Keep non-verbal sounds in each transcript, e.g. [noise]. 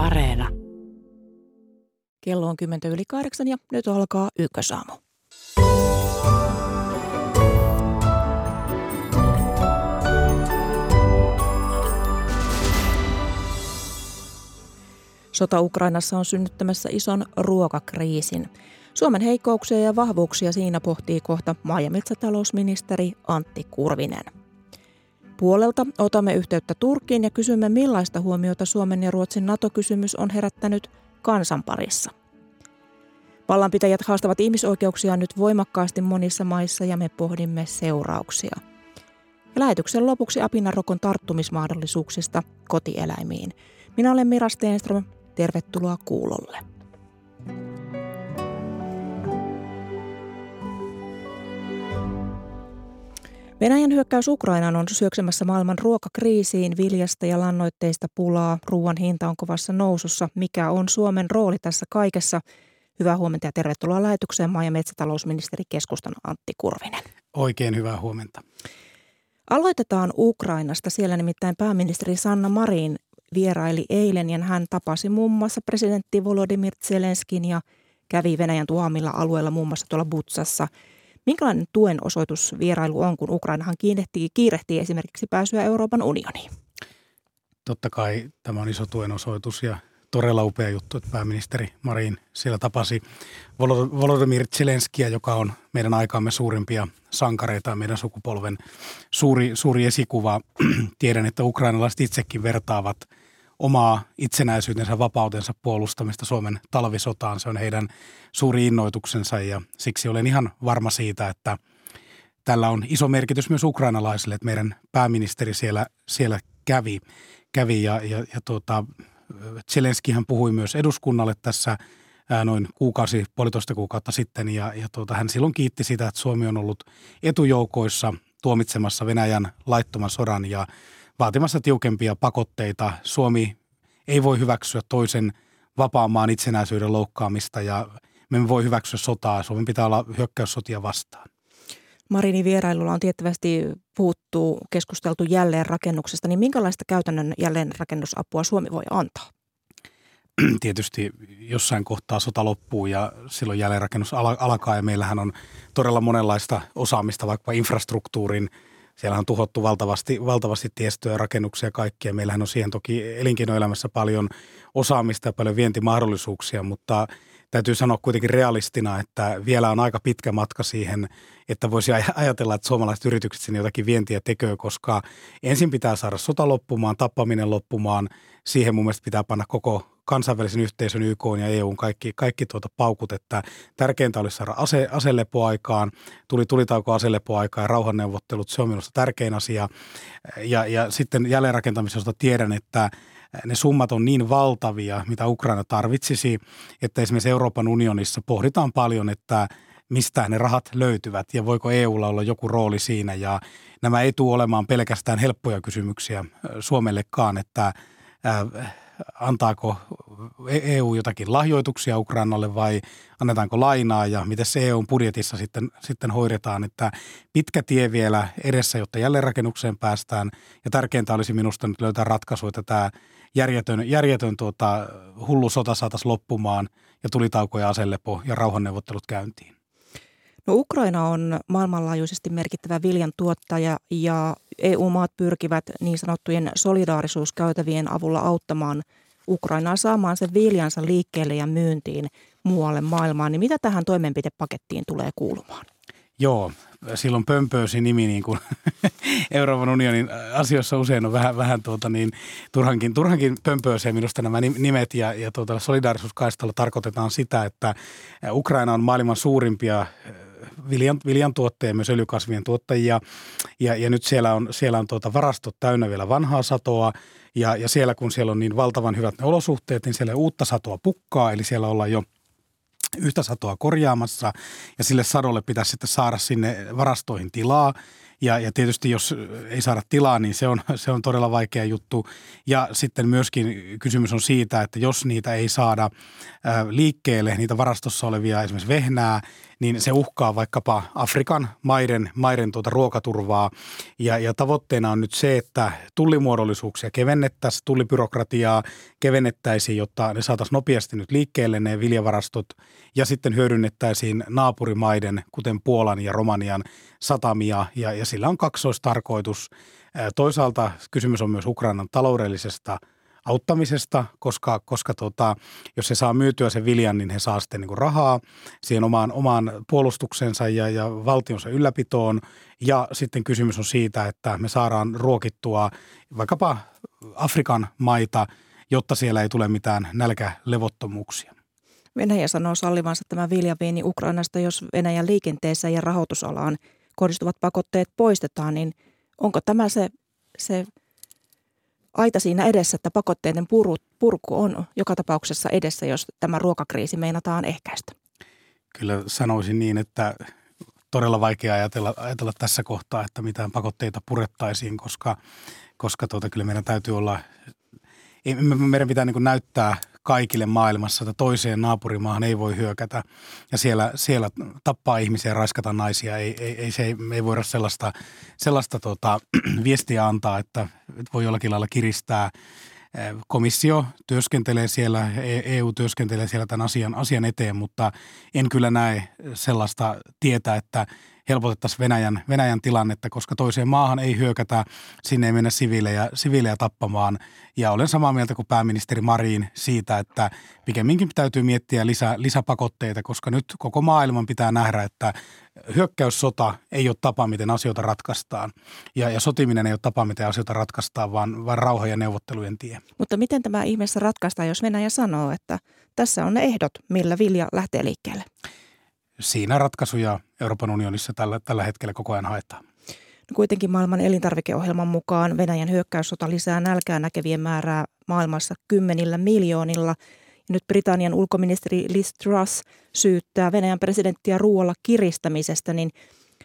Areena. Kello on 10 yli kahdeksan ja nyt alkaa Ykkösaamu. Sota Ukrainassa on synnyttämässä ison ruokakriisin. Suomen heikkouksia ja vahvuuksia siinä pohtii kohta maa- ja metsätalousministeri Antti Kurvinen. Puolelta otamme yhteyttä Turkkiin ja kysymme millaista huomiota Suomen ja Ruotsin NATO-kysymys on herättänyt kansan parissa. Vallanpitäjät haastavat ihmisoikeuksia nyt voimakkaasti monissa maissa ja me pohdimme seurauksia. Ja lähetyksen lopuksi apinarokon tarttumismahdollisuuksista kotieläimiin. Minä olen Mira Steenström. Tervetuloa kuulolle. Venäjän hyökkäys Ukrainaan on syöksemässä maailman ruokakriisiin, viljasta ja lannoitteista pulaa, ruoan hinta on kovassa nousussa. Mikä on Suomen rooli tässä kaikessa? Hyvää huomenta ja tervetuloa lähetykseen maa- ja metsätalousministeri keskustan Antti Kurvinen. Oikein hyvää huomenta. Aloitetaan Ukrainasta. Siellä nimittäin pääministeri Sanna Marin vieraili eilen ja hän tapasi muun muassa presidentti Volodymyr Zelenskin ja kävi Venäjän tuomilla alueella muun muassa tuolla Butsassa – Minkälainen tuen osoitus vierailu on, kun Ukrainahan kiirehtii, kiirehtii esimerkiksi pääsyä Euroopan unioniin? Totta kai tämä on iso tuen osoitus ja todella upea juttu, että pääministeri Marin siellä tapasi Volodymyr Zelenskia, joka on meidän aikaamme suurimpia sankareita, meidän sukupolven suuri, suuri esikuva. [clears throat] Tiedän, että ukrainalaiset itsekin vertaavat – omaa itsenäisyytensä, vapautensa puolustamista Suomen talvisotaan. Se on heidän suuri innoituksensa ja siksi olen ihan varma siitä, että tällä on iso merkitys myös ukrainalaisille, että meidän pääministeri siellä, siellä kävi, kävi ja, ja, ja tuota, Zelenskihän puhui myös eduskunnalle tässä noin kuukausi, puolitoista kuukautta sitten ja, ja tuota, hän silloin kiitti sitä, että Suomi on ollut etujoukoissa tuomitsemassa Venäjän laittoman sodan ja vaatimassa tiukempia pakotteita. Suomi ei voi hyväksyä toisen vapaan maan itsenäisyyden loukkaamista ja me emme voi hyväksyä sotaa. Suomen pitää olla hyökkäyssotia vastaan. Marinin vierailulla on tiettävästi puhuttu, keskusteltu jälleenrakennuksesta, niin minkälaista käytännön jälleenrakennusapua Suomi voi antaa? [clears throat] Tietysti jossain kohtaa sota loppuu ja silloin jälleenrakennus alkaa ja meillähän on todella monenlaista osaamista vaikka infrastruktuurin – siellä on tuhottu valtavasti, valtavasti tiestöä rakennuksia kaikkia. Meillähän on siihen toki elinkeinoelämässä paljon osaamista ja paljon vientimahdollisuuksia, mutta täytyy sanoa kuitenkin realistina, että vielä on aika pitkä matka siihen, että voisi ajatella, että suomalaiset yritykset sinne jotakin vientiä tekee, koska ensin pitää saada sota loppumaan, tappaminen loppumaan. Siihen mun mielestä pitää panna koko kansainvälisen yhteisön, YK ja EUn kaikki, kaikki tuota paukut, että tärkeintä olisi saada ase, aselepoaikaan, tuli tulitauko aselepoaikaan ja rauhanneuvottelut, se on minusta tärkein asia. Ja, ja sitten jälleenrakentamisesta tiedän, että ne summat on niin valtavia, mitä Ukraina tarvitsisi, että esimerkiksi Euroopan unionissa pohditaan paljon, että mistä ne rahat löytyvät ja voiko EUlla olla joku rooli siinä. Ja nämä ei tule olemaan pelkästään helppoja kysymyksiä Suomellekaan, että antaako EU jotakin lahjoituksia Ukrainalle vai annetaanko lainaa ja miten se EUn budjetissa sitten, sitten hoidetaan, että pitkä tie vielä edessä, jotta jälleenrakennukseen päästään ja tärkeintä olisi minusta nyt löytää ratkaisu, että tämä järjetön, järjetön tuota, hullu sota saataisiin loppumaan ja tulitauko ja aselepo ja rauhanneuvottelut käyntiin. No Ukraina on maailmanlaajuisesti merkittävä viljan tuottaja ja EU-maat pyrkivät niin sanottujen solidaarisuuskäytävien avulla auttamaan Ukrainaa saamaan sen viljansa liikkeelle ja myyntiin muualle maailmaan. Niin mitä tähän toimenpidepakettiin tulee kuulumaan? Joo, silloin pömpöösi nimi niin kuin [laughs] Euroopan unionin asioissa usein on vähän, vähän tuota niin, turhankin, turhankin pömpöösiä minusta nämä nimet ja, ja tuota, solidaarisuuskaistalla tarkoitetaan sitä, että Ukraina on maailman suurimpia viljan, viljan tuottajia, myös öljykasvien tuottajia. Ja, ja nyt siellä on, siellä on tuota varastot täynnä vielä vanhaa satoa. Ja, ja siellä kun siellä on niin valtavan hyvät ne olosuhteet, niin siellä uutta satoa pukkaa. Eli siellä ollaan jo yhtä satoa korjaamassa ja sille sadolle pitäisi sitten saada sinne varastoihin tilaa. Ja, ja tietysti jos ei saada tilaa, niin se on, se on todella vaikea juttu. Ja sitten myöskin kysymys on siitä, että jos niitä ei saada liikkeelle, niitä varastossa olevia esimerkiksi vehnää, niin se uhkaa vaikkapa Afrikan maiden, maiden tuota ruokaturvaa. Ja, ja tavoitteena on nyt se, että tullimuodollisuuksia kevennettäisiin, tullibyrokratiaa kevennettäisiin, jotta ne saataisiin nopeasti nyt liikkeelle ne viljavarastot ja sitten hyödynnettäisiin naapurimaiden, kuten Puolan ja Romanian satamia ja, ja sillä on kaksoistarkoitus. Toisaalta kysymys on myös Ukrainan taloudellisesta – auttamisesta, koska, koska tota, jos se saa myytyä sen viljan, niin he saa sitten niin rahaa siihen omaan, omaan puolustuksensa ja, ja valtionsa ylläpitoon. Ja sitten kysymys on siitä, että me saadaan ruokittua vaikkapa Afrikan maita, jotta siellä ei tule mitään nälkälevottomuuksia. Venäjä sanoo sallivansa tämä viljaviini Ukrainasta, jos Venäjän liikenteessä ja rahoitusalaan kohdistuvat pakotteet poistetaan, niin onko tämä se, se aita siinä edessä, että pakotteiden puru, purku on joka tapauksessa edessä, jos tämä ruokakriisi meinataan ehkäistä? Kyllä sanoisin niin, että todella vaikea ajatella, ajatella tässä kohtaa, että mitään pakotteita purettaisiin, koska, koska tuota, kyllä meidän täytyy olla, meidän pitää niin näyttää kaikille maailmassa, että toiseen naapurimaahan ei voi hyökätä ja siellä, siellä tappaa ihmisiä raiskata naisia. Ei, ei, ei, se ei, ei voida sellaista, sellaista tota, [clears throat] viestiä antaa, että voi jollakin lailla kiristää komissio työskentelee siellä, EU e työskentelee siellä tämän asian, asian eteen, mutta en kyllä näe sellaista tietä, että helpotettaisiin Venäjän, Venäjän tilannetta, koska toiseen maahan ei hyökätä, sinne ei mennä siviilejä, siviilejä tappamaan. Ja olen samaa mieltä kuin pääministeri Marin siitä, että pikemminkin täytyy miettiä lisä, lisäpakotteita, koska nyt koko maailman pitää nähdä, että hyökkäyssota ei ole tapa, miten asioita ratkaistaan. Ja, ja sotiminen ei ole tapa, miten asioita ratkaistaan, vaan, vaan rauha ja neuvottelujen tie. Mutta miten tämä ihmeessä ratkaistaan, jos Venäjä sanoo, että tässä on ne ehdot, millä vilja lähtee liikkeelle? Siinä ratkaisuja Euroopan unionissa tällä, tällä hetkellä koko ajan haetaan. No kuitenkin maailman elintarvikeohjelman mukaan Venäjän hyökkäyssota lisää nälkää näkevien määrää maailmassa kymmenillä miljoonilla. Ja nyt Britannian ulkoministeri Liz Truss syyttää Venäjän presidenttiä ruoalla kiristämisestä, niin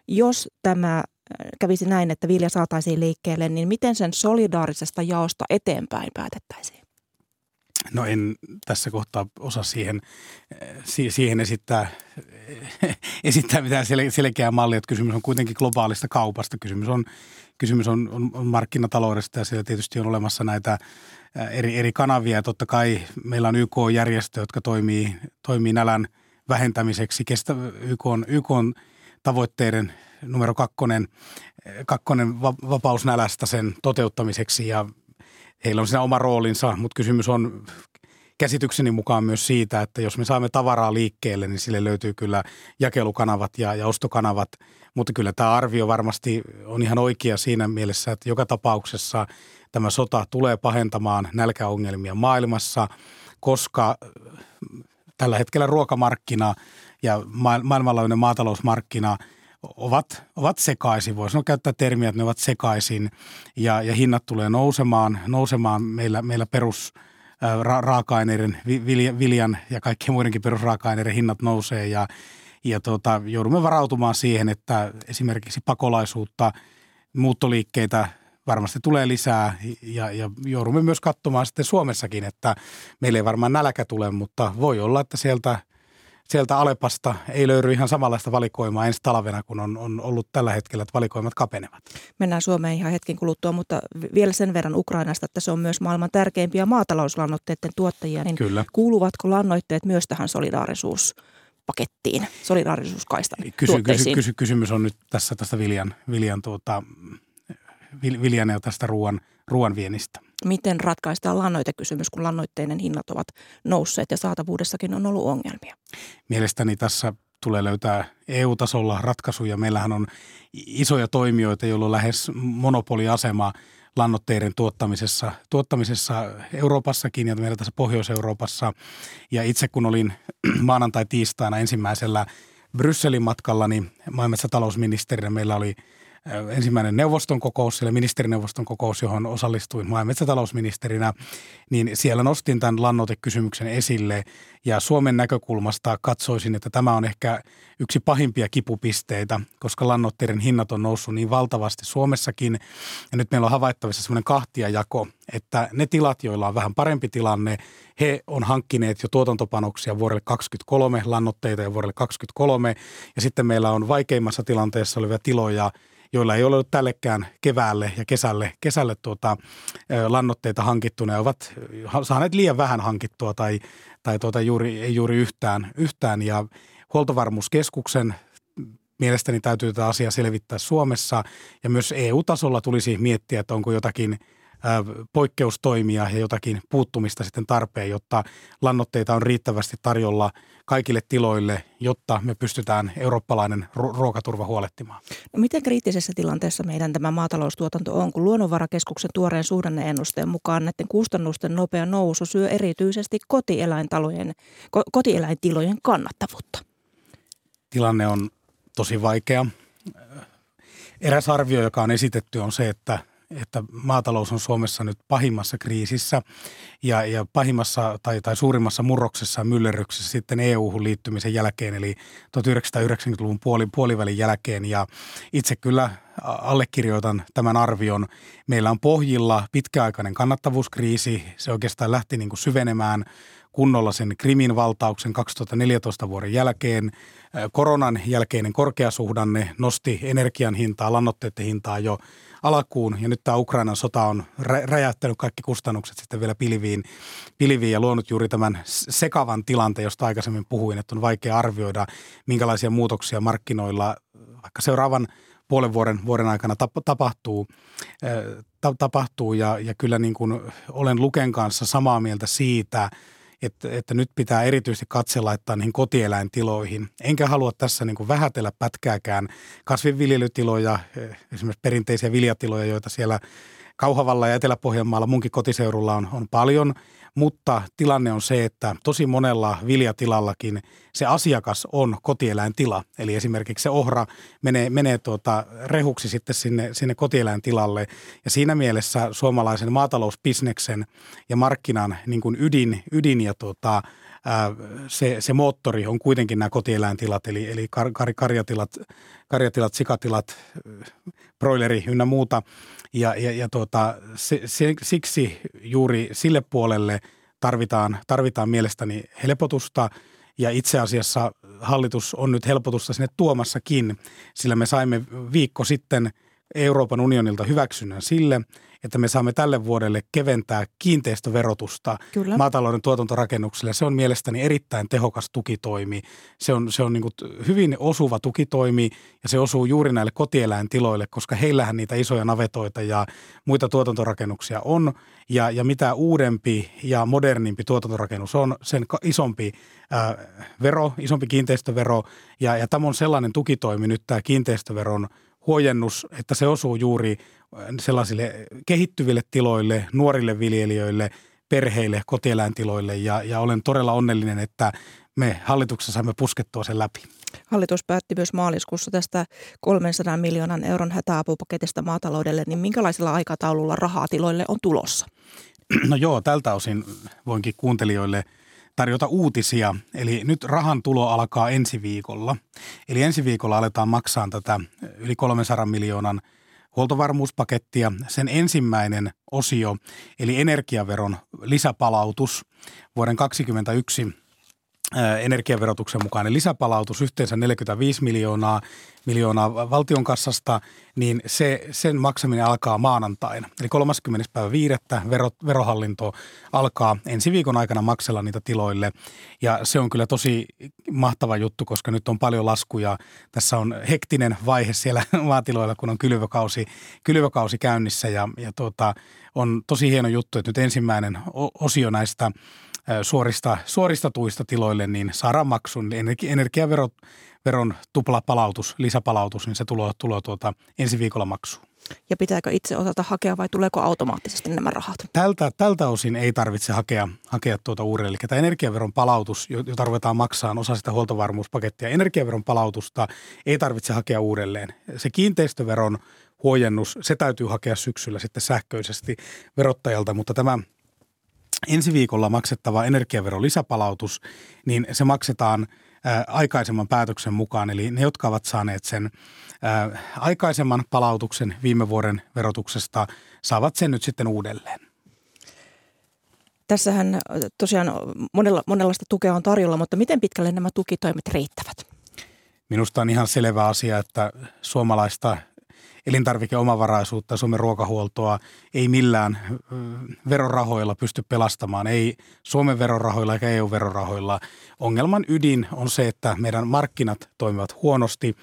jos tämä äh, kävisi näin, että vilja saataisiin liikkeelle, niin miten sen solidaarisesta jaosta eteenpäin päätettäisiin? No en tässä kohtaa osaa siihen, siihen esittää, [laughs] esittää mitään selkeää mallia. Että kysymys on kuitenkin globaalista kaupasta. Kysymys on, kysymys on, on, on markkinataloudesta ja siellä tietysti on olemassa näitä eri, eri kanavia. Totta kai meillä on YK-järjestö, jotka toimii, toimii nälän vähentämiseksi. Kestä, YK, on, YK on tavoitteiden numero kakkonen, kakkonen vapaus nälästä sen toteuttamiseksi ja heillä on siinä oma roolinsa, mutta kysymys on käsitykseni mukaan myös siitä, että jos me saamme tavaraa liikkeelle, niin sille löytyy kyllä jakelukanavat ja, ja ostokanavat. Mutta kyllä tämä arvio varmasti on ihan oikea siinä mielessä, että joka tapauksessa tämä sota tulee pahentamaan nälkäongelmia maailmassa, koska tällä hetkellä ruokamarkkina ja maailmanlaajuinen maatalousmarkkina – ovat, ovat sekaisin. Voisi käyttää termiä, että ne ovat sekaisin ja, ja hinnat tulee nousemaan, nousemaan meillä, meillä perus ra- raaka-aineiden, viljan ja kaikkien muidenkin perusraaka-aineiden hinnat nousee ja, ja tota, joudumme varautumaan siihen, että esimerkiksi pakolaisuutta, muuttoliikkeitä varmasti tulee lisää ja, ja joudumme myös katsomaan sitten Suomessakin, että meillä ei varmaan nälkä tule, mutta voi olla, että sieltä – sieltä Alepasta ei löydy ihan samanlaista valikoimaa ensi talvena, kun on, on ollut tällä hetkellä, että valikoimat kapenevat. Mennään Suomeen ihan hetken kuluttua, mutta vielä sen verran Ukrainasta, että se on myös maailman tärkeimpiä maatalouslannoitteiden tuottajia. Niin Kyllä. Kuuluvatko lannoitteet myös tähän solidaarisuus pakettiin, solidaarisuuskaistan kysy, kysy, kysy, Kysymys on nyt tässä tästä viljan, viljan, tuota, viljan ja tästä ruoan, ruoan vienistä miten ratkaistaan lannoitekysymys, kun lannoitteiden hinnat ovat nousseet ja saatavuudessakin on ollut ongelmia? Mielestäni tässä tulee löytää EU-tasolla ratkaisuja. Meillähän on isoja toimijoita, joilla on lähes monopoliasema lannoitteiden tuottamisessa, tuottamisessa Euroopassakin ja meillä tässä Pohjois-Euroopassa. Ja itse kun olin [clears throat] maanantai-tiistaina ensimmäisellä Brysselin matkalla, niin maa- talousministerinä meillä oli ensimmäinen neuvoston kokous, siellä ministerineuvoston kokous, johon osallistuin maa- ja metsätalousministerinä, niin siellä nostin tämän lannoitekysymyksen esille. Ja Suomen näkökulmasta katsoisin, että tämä on ehkä yksi pahimpia kipupisteitä, koska lannoitteiden hinnat on noussut niin valtavasti Suomessakin. Ja nyt meillä on havaittavissa semmoinen kahtiajako, että ne tilat, joilla on vähän parempi tilanne, he on hankkineet jo tuotantopanoksia vuodelle 2023, lannoitteita jo vuodelle 2023 ja sitten meillä on vaikeimmassa tilanteessa olevia tiloja – joilla ei ole ollut tällekään keväälle ja kesälle, kesälle tuota, lannoitteita hankittu. Ne ovat saaneet liian vähän hankittua tai, tai tuota, juuri, ei juuri yhtään, yhtään. Ja huoltovarmuuskeskuksen mielestäni täytyy tätä asiaa selvittää Suomessa ja myös EU-tasolla tulisi miettiä, että onko jotakin – poikkeustoimia ja jotakin puuttumista sitten tarpeen, jotta lannoitteita on riittävästi tarjolla kaikille tiloille, jotta me pystytään eurooppalainen ruokaturva huolehtimaan. No miten kriittisessä tilanteessa meidän tämä maataloustuotanto on, kun Luonnonvarakeskuksen tuoreen suhdanneennusteen mukaan näiden kustannusten nopea nousu syö erityisesti kotieläintalojen, kotieläintilojen kannattavuutta? Tilanne on tosi vaikea. Eräs arvio, joka on esitetty, on se, että että maatalous on Suomessa nyt pahimmassa kriisissä ja, ja pahimmassa tai, tai suurimmassa murroksessa ja myllerryksessä sitten EU-hun liittymisen jälkeen, eli 1990-luvun puoli, puolivälin jälkeen. Ja itse kyllä allekirjoitan tämän arvion. Meillä on pohjilla pitkäaikainen kannattavuuskriisi. Se oikeastaan lähti niin kuin syvenemään kunnolla sen Krimin valtauksen 2014 vuoden jälkeen. Koronan jälkeinen korkeasuhdanne nosti energian hintaa, lannoitteiden hintaa jo alkuun ja nyt tämä Ukrainan sota on räjäyttänyt kaikki kustannukset sitten vielä pilviin, pilviin ja luonut juuri tämän sekavan tilanteen, josta aikaisemmin puhuin, että on vaikea arvioida, minkälaisia muutoksia markkinoilla vaikka seuraavan puolen vuoden, vuoden aikana tapahtuu, tapahtuu. Ja, ja kyllä niin kuin olen Luken kanssa samaa mieltä siitä, että, että nyt pitää erityisesti katse laittaa niihin kotieläintiloihin. Enkä halua tässä niin kuin vähätellä pätkääkään kasvinviljelytiloja, eh, esimerkiksi perinteisiä viljatiloja, joita siellä Kauhavalla ja Etelä-Pohjanmaalla munkin kotiseudulla on, on paljon – mutta tilanne on se, että tosi monella viljatilallakin se asiakas on kotieläintila. Eli esimerkiksi se ohra menee, menee tuota rehuksi sitten sinne, sinne kotieläintilalle. Ja siinä mielessä suomalaisen maatalousbisneksen ja markkinan niin kuin ydin, ydin ja tuota, se, se moottori on kuitenkin nämä kotieläintilat, eli, eli kar, kar, karjatilat, karjatilat, sikatilat, broileri ynnä muuta. Ja, ja, ja tuota, se, se, siksi juuri sille puolelle tarvitaan, tarvitaan mielestäni helpotusta. Ja itse asiassa hallitus on nyt helpotusta sinne tuomassakin, sillä me saimme viikko sitten Euroopan unionilta hyväksynnän sille, että me saamme tälle vuodelle keventää kiinteistöverotusta Kyllä. maatalouden tuotantorakennuksille. Se on mielestäni erittäin tehokas tukitoimi. Se on, se on niin hyvin osuva tukitoimi ja se osuu juuri näille kotieläintiloille, koska heillähän niitä isoja navetoita ja muita tuotantorakennuksia on. Ja, ja mitä uudempi ja modernimpi tuotantorakennus on, sen isompi ää, vero, isompi kiinteistövero. Ja, ja tämä on sellainen tukitoimi nyt tämä kiinteistöveron huojennus, että se osuu juuri sellaisille kehittyville tiloille, nuorille viljelijöille, perheille, kotieläintiloille ja, ja olen todella onnellinen, että me hallituksessa saimme puskettua sen läpi. Hallitus päätti myös maaliskuussa tästä 300 miljoonan euron hätäapupaketista maataloudelle, niin minkälaisella aikataululla rahaa tiloille on tulossa? [clears throat] No joo, tältä osin voinkin kuuntelijoille tarjota uutisia. Eli nyt rahan tulo alkaa ensi viikolla. Eli ensi viikolla aletaan maksaa tätä yli 300 miljoonan – huoltovarmuuspakettia. Sen ensimmäinen osio, eli energiaveron lisäpalautus vuoden 2021 energiaverotuksen mukainen lisäpalautus yhteensä 45 miljoonaa, miljoonaa valtion kassasta, niin se, sen maksaminen alkaa maanantaina. Eli 30. päivä viidettä vero, verohallinto alkaa ensi viikon aikana maksella niitä tiloille. Ja se on kyllä tosi mahtava juttu, koska nyt on paljon laskuja. Tässä on hektinen vaihe siellä [laughs] maatiloilla, kun on kylvökausi, kylvökausi käynnissä ja, ja tuota, on tosi hieno juttu, että nyt ensimmäinen osio näistä – suorista, suorista tuista tiloille, niin saadaan maksun. Energiaveron veron tupla palautus, lisäpalautus, niin se tulee, tulee tuota ensi viikolla maksuun. Ja pitääkö itse osata hakea vai tuleeko automaattisesti nämä rahat? Tältä, tältä osin ei tarvitse hakea, hakea tuota uudelleen. Eli tämä energiaveron palautus, jota ruvetaan maksaa osa sitä huoltovarmuuspakettia, energiaveron palautusta ei tarvitse hakea uudelleen. Se kiinteistöveron huojennus, se täytyy hakea syksyllä sitten sähköisesti verottajalta, mutta tämä ensi viikolla maksettava energiaveron lisäpalautus, niin se maksetaan – aikaisemman päätöksen mukaan. Eli ne, jotka ovat saaneet sen aikaisemman palautuksen viime vuoden verotuksesta, saavat sen nyt sitten uudelleen. Tässähän tosiaan monella, monenlaista tukea on tarjolla, mutta miten pitkälle nämä tukitoimet riittävät? Minusta on ihan selvä asia, että suomalaista elintarvikeomavaraisuutta, Suomen ruokahuoltoa ei millään verorahoilla pysty pelastamaan, ei Suomen verorahoilla eikä EU-verorahoilla. Ongelman ydin on se, että meidän markkinat toimivat huonosti.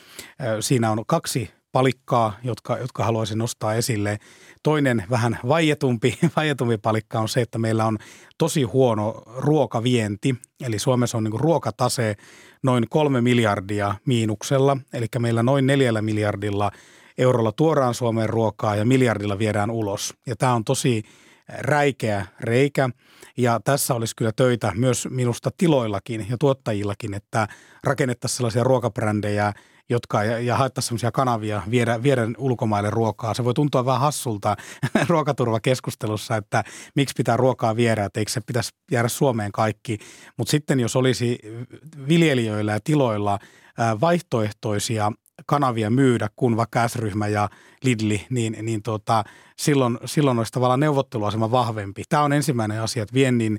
Siinä on kaksi palikkaa, jotka, jotka haluaisin nostaa esille. Toinen vähän vaietumpi, [laughs] vaietumpi palikka on se, että meillä on tosi huono ruokavienti. Eli Suomessa on niin ruokatase noin kolme miljardia miinuksella, eli meillä noin neljällä miljardilla – eurolla tuodaan Suomeen ruokaa ja miljardilla viedään ulos. Ja tämä on tosi räikeä reikä ja tässä olisi kyllä töitä myös minusta tiloillakin ja tuottajillakin, että rakennettaisiin sellaisia ruokabrändejä, jotka ja, ja haettaisiin sellaisia kanavia viedä, viedä ulkomaille ruokaa. Se voi tuntua vähän hassulta [laughs] ruokaturvakeskustelussa, että miksi pitää ruokaa viedä, että eikö se pitäisi jäädä Suomeen kaikki. Mutta sitten jos olisi viljelijöillä ja tiloilla vaihtoehtoisia kanavia myydä kuin vaikka S-ryhmä ja Lidli, niin, niin tota, silloin, silloin olisi tavallaan neuvotteluasema vahvempi. Tämä on ensimmäinen asia, että viennin,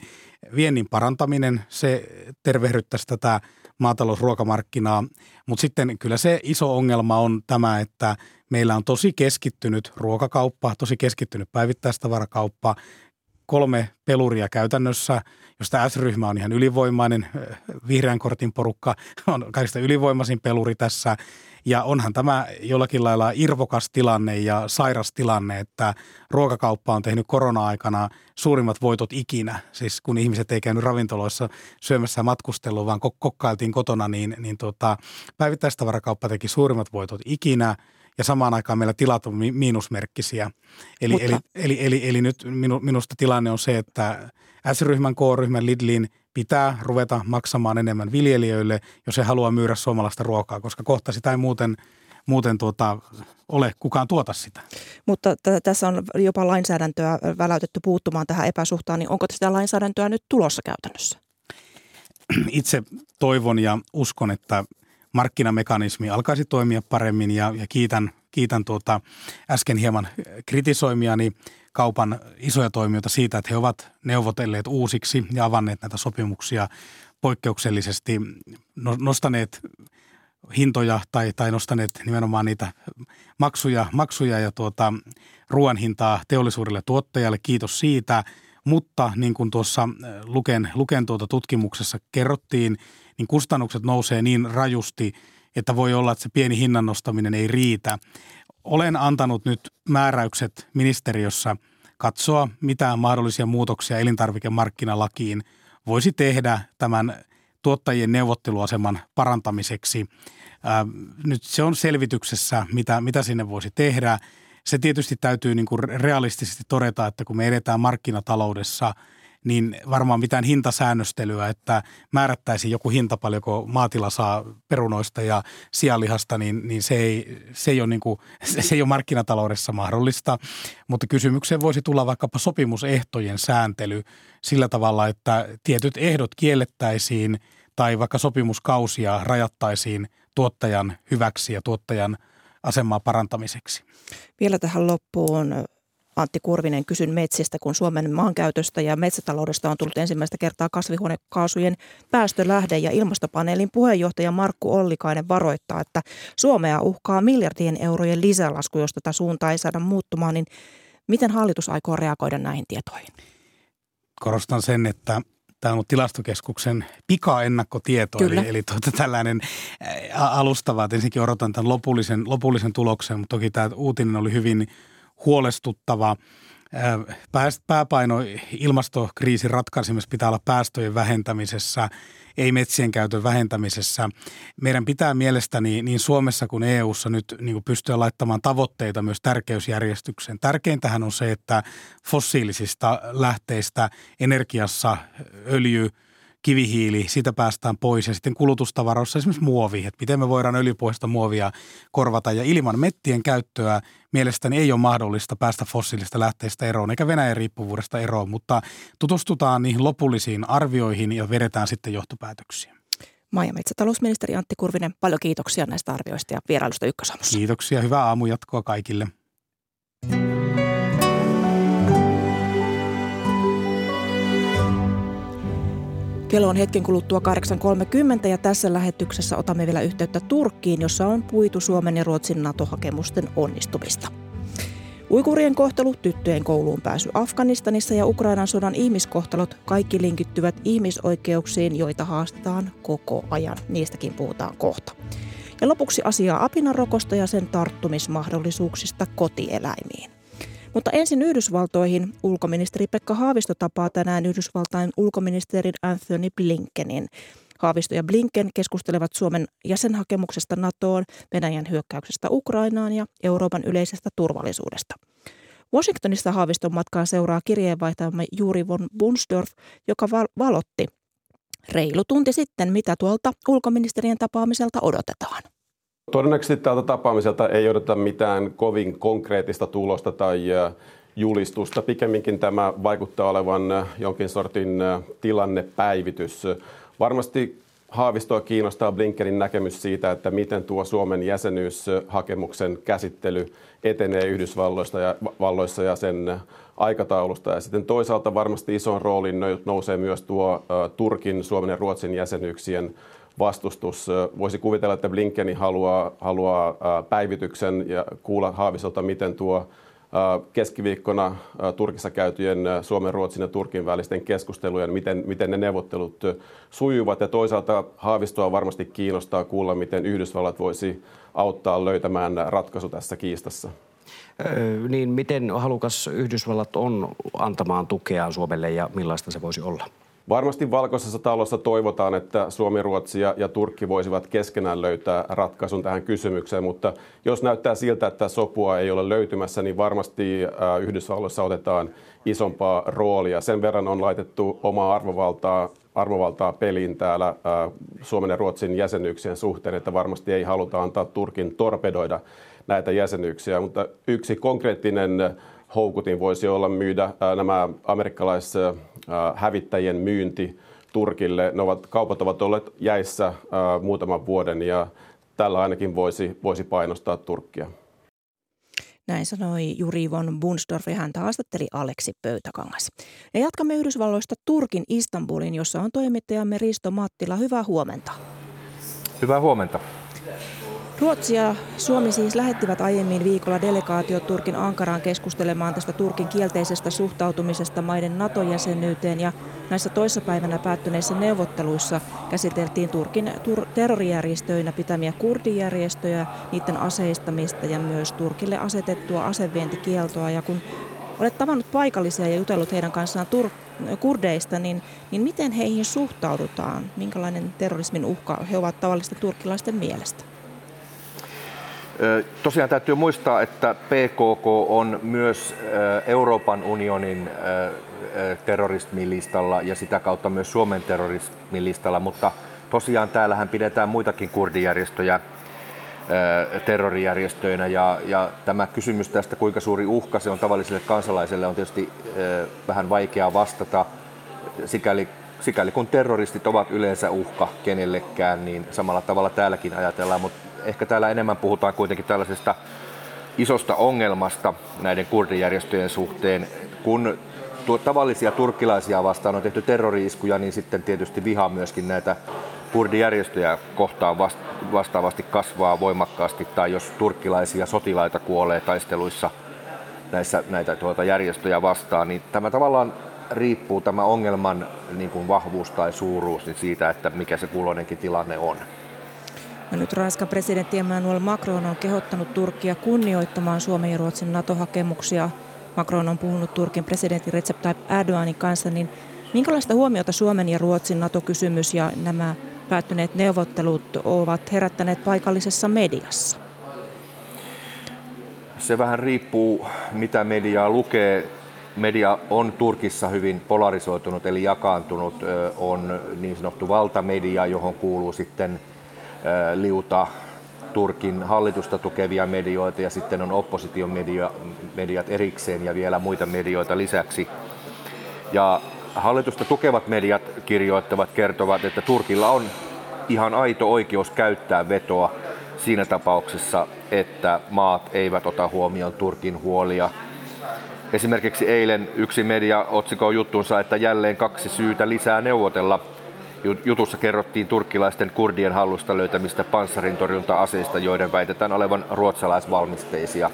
viennin parantaminen, se tervehdyttäisi tätä maatalousruokamarkkinaa, mutta sitten kyllä se iso ongelma on tämä, että meillä on tosi keskittynyt ruokakauppa, tosi keskittynyt päivittäistavarakauppa, kolme peluria käytännössä, josta S-ryhmä on ihan ylivoimainen, vihreän kortin porukka on kaikista ylivoimaisin peluri tässä. Ja onhan tämä jollakin lailla irvokas tilanne ja sairas tilanne, että ruokakauppa on tehnyt korona-aikana suurimmat voitot ikinä. Siis kun ihmiset ei käynyt ravintoloissa syömässä matkustelua, vaan kokkailtiin kotona, niin, niin tuota, päivittäistavarakauppa teki suurimmat voitot ikinä – ja samaan aikaan meillä tilat on miinusmerkkisiä. Eli, Mutta... eli, eli, eli, eli nyt minu, minusta tilanne on se, että S-ryhmän, K-ryhmän, Lidlin pitää ruveta maksamaan enemmän viljelijöille, jos he haluaa myydä suomalaista ruokaa, koska kohta sitä ei muuten muuten tuota, ole kukaan tuota sitä. Mutta t- tässä on jopa lainsäädäntöä väläytetty puuttumaan tähän epäsuhtaan, niin onko sitä lainsäädäntöä nyt tulossa käytännössä? Itse toivon ja uskon, että markkinamekanismi alkaisi toimia paremmin ja, ja kiitän, kiitän tuota äsken hieman kritisoimiani kaupan isoja toimijoita siitä, että he ovat neuvotelleet uusiksi ja avanneet näitä sopimuksia poikkeuksellisesti, no, nostaneet hintoja tai, tai nostaneet nimenomaan niitä maksuja, maksuja ja tuota, ruoan hintaa teollisuudelle tuottajalle. Kiitos siitä. Mutta niin kuin tuossa Luken, Luken tuota tutkimuksessa kerrottiin, niin kustannukset nousee niin rajusti, että voi olla, että se pieni hinnan nostaminen ei riitä. Olen antanut nyt määräykset ministeriössä katsoa, mitä mahdollisia muutoksia elintarvikemarkkinalakiin voisi tehdä tämän tuottajien neuvotteluaseman parantamiseksi. nyt se on selvityksessä, mitä, mitä sinne voisi tehdä. Se tietysti täytyy niin kuin realistisesti todeta, että kun me edetään markkinataloudessa – niin varmaan mitään hintasäännöstelyä, että määrättäisiin joku hinta paljonko maatila saa perunoista ja sianlihasta, niin, niin se, ei, se, ei ole niin kuin, se ei ole markkinataloudessa mahdollista. Mutta kysymykseen voisi tulla vaikkapa sopimusehtojen sääntely sillä tavalla, että tietyt ehdot kiellettäisiin tai vaikka sopimuskausia rajattaisiin tuottajan hyväksi ja tuottajan asemaa parantamiseksi. Vielä tähän loppuun Antti Kurvinen, kysyn metsistä, kun Suomen maankäytöstä ja metsätaloudesta on tullut ensimmäistä kertaa kasvihuonekaasujen päästölähde ja ilmastopaneelin puheenjohtaja Markku Ollikainen varoittaa, että Suomea uhkaa miljardien eurojen lisälasku, jos tätä suuntaa ei saada muuttumaan, niin miten hallitus aikoo reagoida näihin tietoihin? Korostan sen, että tämä on tilastokeskuksen pika-ennakkotieto, Kyllä. eli, eli tuota, tällainen alustava, että ensinnäkin odotan tämän lopullisen, lopullisen tuloksen, mutta toki tämä uutinen oli hyvin – huolestuttava. pääpaino ilmastokriisin ratkaisemisessa pitää olla päästöjen vähentämisessä, ei metsien käytön vähentämisessä. Meidän pitää mielestäni niin Suomessa kuin EU:ssa nyt niin kuin pystyä laittamaan tavoitteita myös tärkeysjärjestykseen. Tärkeintähän on se, että fossiilisista lähteistä energiassa öljy – kivihiili, siitä päästään pois ja sitten kulutustavaroissa esimerkiksi muovi, että miten me voidaan öljypohjaista muovia korvata ja ilman mettien käyttöä mielestäni ei ole mahdollista päästä fossiilista lähteistä eroon eikä Venäjän riippuvuudesta eroon, mutta tutustutaan niihin lopullisiin arvioihin ja vedetään sitten johtopäätöksiä. Maa- ja metsätalousministeri Antti Kurvinen, paljon kiitoksia näistä arvioista ja vierailusta Ykkösaamussa. Kiitoksia, hyvää aamujatkoa kaikille. Kello on hetken kuluttua 8.30 ja tässä lähetyksessä otamme vielä yhteyttä Turkkiin, jossa on puitu Suomen ja Ruotsin NATO-hakemusten onnistumista. Uikurien kohtelu, tyttöjen kouluun pääsy Afganistanissa ja Ukrainan sodan ihmiskohtalot kaikki linkittyvät ihmisoikeuksiin, joita haastetaan koko ajan. Niistäkin puhutaan kohta. Ja lopuksi asiaa apinarokosta ja sen tarttumismahdollisuuksista kotieläimiin. Mutta ensin Yhdysvaltoihin. Ulkoministeri Pekka Haavisto tapaa tänään Yhdysvaltain ulkoministerin Anthony Blinkenin. Haavisto ja Blinken keskustelevat Suomen jäsenhakemuksesta NATOon, Venäjän hyökkäyksestä Ukrainaan ja Euroopan yleisestä turvallisuudesta. Washingtonissa Haaviston matkaa seuraa kirjeenvaihtajamme Juuri von Bunsdorf, joka val- valotti reilu tunti sitten, mitä tuolta ulkoministerien tapaamiselta odotetaan. Todennäköisesti tältä tapaamiselta ei odota mitään kovin konkreettista tulosta tai julistusta. Pikemminkin tämä vaikuttaa olevan jonkin sortin tilannepäivitys. Varmasti Haavistoa kiinnostaa Blinkenin näkemys siitä, että miten tuo Suomen jäsenyyshakemuksen käsittely etenee Yhdysvalloissa ja, valloissa ja sen aikataulusta. Ja sitten toisaalta varmasti isoon rooliin nousee myös tuo Turkin, Suomen ja Ruotsin jäsenyyksien vastustus. Voisi kuvitella, että Blinkeni haluaa, haluaa päivityksen ja kuulla Haavisolta, miten tuo keskiviikkona Turkissa käytyjen Suomen, Ruotsin ja Turkin välisten keskustelujen, miten, miten ne neuvottelut sujuvat. Ja toisaalta Haavistoa varmasti kiinnostaa kuulla, miten Yhdysvallat voisi auttaa löytämään ratkaisu tässä kiistassa. Niin miten halukas Yhdysvallat on antamaan tukea Suomelle ja millaista se voisi olla? Varmasti valkoisessa talossa toivotaan, että Suomi, Ruotsi ja, Turkki voisivat keskenään löytää ratkaisun tähän kysymykseen, mutta jos näyttää siltä, että sopua ei ole löytymässä, niin varmasti äh, Yhdysvalloissa otetaan isompaa roolia. Sen verran on laitettu omaa arvovaltaa, arvovaltaa peliin täällä äh, Suomen ja Ruotsin jäsenyyksien suhteen, että varmasti ei haluta antaa Turkin torpedoida näitä jäsenyyksiä, mutta yksi konkreettinen houkutin voisi olla myydä nämä amerikkalais-hävittäjien myynti Turkille. Ne ovat, kaupat ovat olleet jäissä muutaman vuoden ja tällä ainakin voisi, voisi painostaa Turkkia. Näin sanoi Juri von Bunsdorf ja häntä haastatteli Aleksi Pöytäkangas. Ja jatkamme Yhdysvalloista Turkin Istanbulin, jossa on toimittajamme Risto Mattila. Hyvää huomenta. Hyvää huomenta. Ruotsi ja Suomi siis lähettivät aiemmin viikolla delegaatiot Turkin Ankaraan keskustelemaan tästä Turkin kielteisestä suhtautumisesta maiden NATO-jäsenyyteen ja näissä toissapäivänä päättyneissä neuvotteluissa käsiteltiin Turkin tur- terrorijärjestöinä pitämiä kurdijärjestöjä, niiden aseistamista ja myös Turkille asetettua asevientikieltoa ja kun olet tavannut paikallisia ja jutellut heidän kanssaan tur- kurdeista, niin, niin miten heihin suhtaudutaan? Minkälainen terrorismin uhka he ovat tavallisten turkkilaisten mielestä? Tosiaan täytyy muistaa, että PKK on myös Euroopan unionin terrorismilistalla ja sitä kautta myös Suomen terrorismilistalla, mutta tosiaan täällähän pidetään muitakin kurdijärjestöjä terrorijärjestöinä ja, ja tämä kysymys tästä, kuinka suuri uhka se on tavalliselle kansalaiselle, on tietysti vähän vaikea vastata. Sikäli, sikäli kun terroristit ovat yleensä uhka kenellekään, niin samalla tavalla täälläkin ajatellaan, mutta ehkä täällä enemmän puhutaan kuitenkin tällaisesta isosta ongelmasta näiden kurdijärjestöjen suhteen. Kun tuo tavallisia turkkilaisia vastaan on tehty terroriiskuja, niin sitten tietysti viha myöskin näitä kurdijärjestöjä kohtaan vastaavasti kasvaa voimakkaasti, tai jos turkkilaisia sotilaita kuolee taisteluissa näissä, näitä tuota järjestöjä vastaan, niin tämä tavallaan riippuu tämä ongelman niin kuin vahvuus tai suuruus niin siitä, että mikä se kulloinenkin tilanne on. Ja nyt Ranskan presidentti Emmanuel Macron on kehottanut Turkkia kunnioittamaan Suomen ja Ruotsin NATO-hakemuksia. Macron on puhunut Turkin presidentin Recep Tayyip Erdoganin kanssa, niin minkälaista huomiota Suomen ja Ruotsin NATO-kysymys ja nämä päättyneet neuvottelut ovat herättäneet paikallisessa mediassa? Se vähän riippuu, mitä mediaa lukee. Media on Turkissa hyvin polarisoitunut, eli jakaantunut. On niin sanottu valtamedia, johon kuuluu sitten liuta Turkin hallitusta tukevia medioita ja sitten on opposition media, mediat erikseen ja vielä muita medioita lisäksi. Ja hallitusta tukevat mediat kirjoittavat, kertovat, että Turkilla on ihan aito oikeus käyttää vetoa siinä tapauksessa, että maat eivät ota huomioon Turkin huolia. Esimerkiksi eilen yksi media otsikoi juttunsa, että jälleen kaksi syytä lisää neuvotella. Jutussa kerrottiin turkkilaisten kurdien hallusta löytämistä panssarintorjunta-aseista, joiden väitetään olevan ruotsalaisvalmisteisia.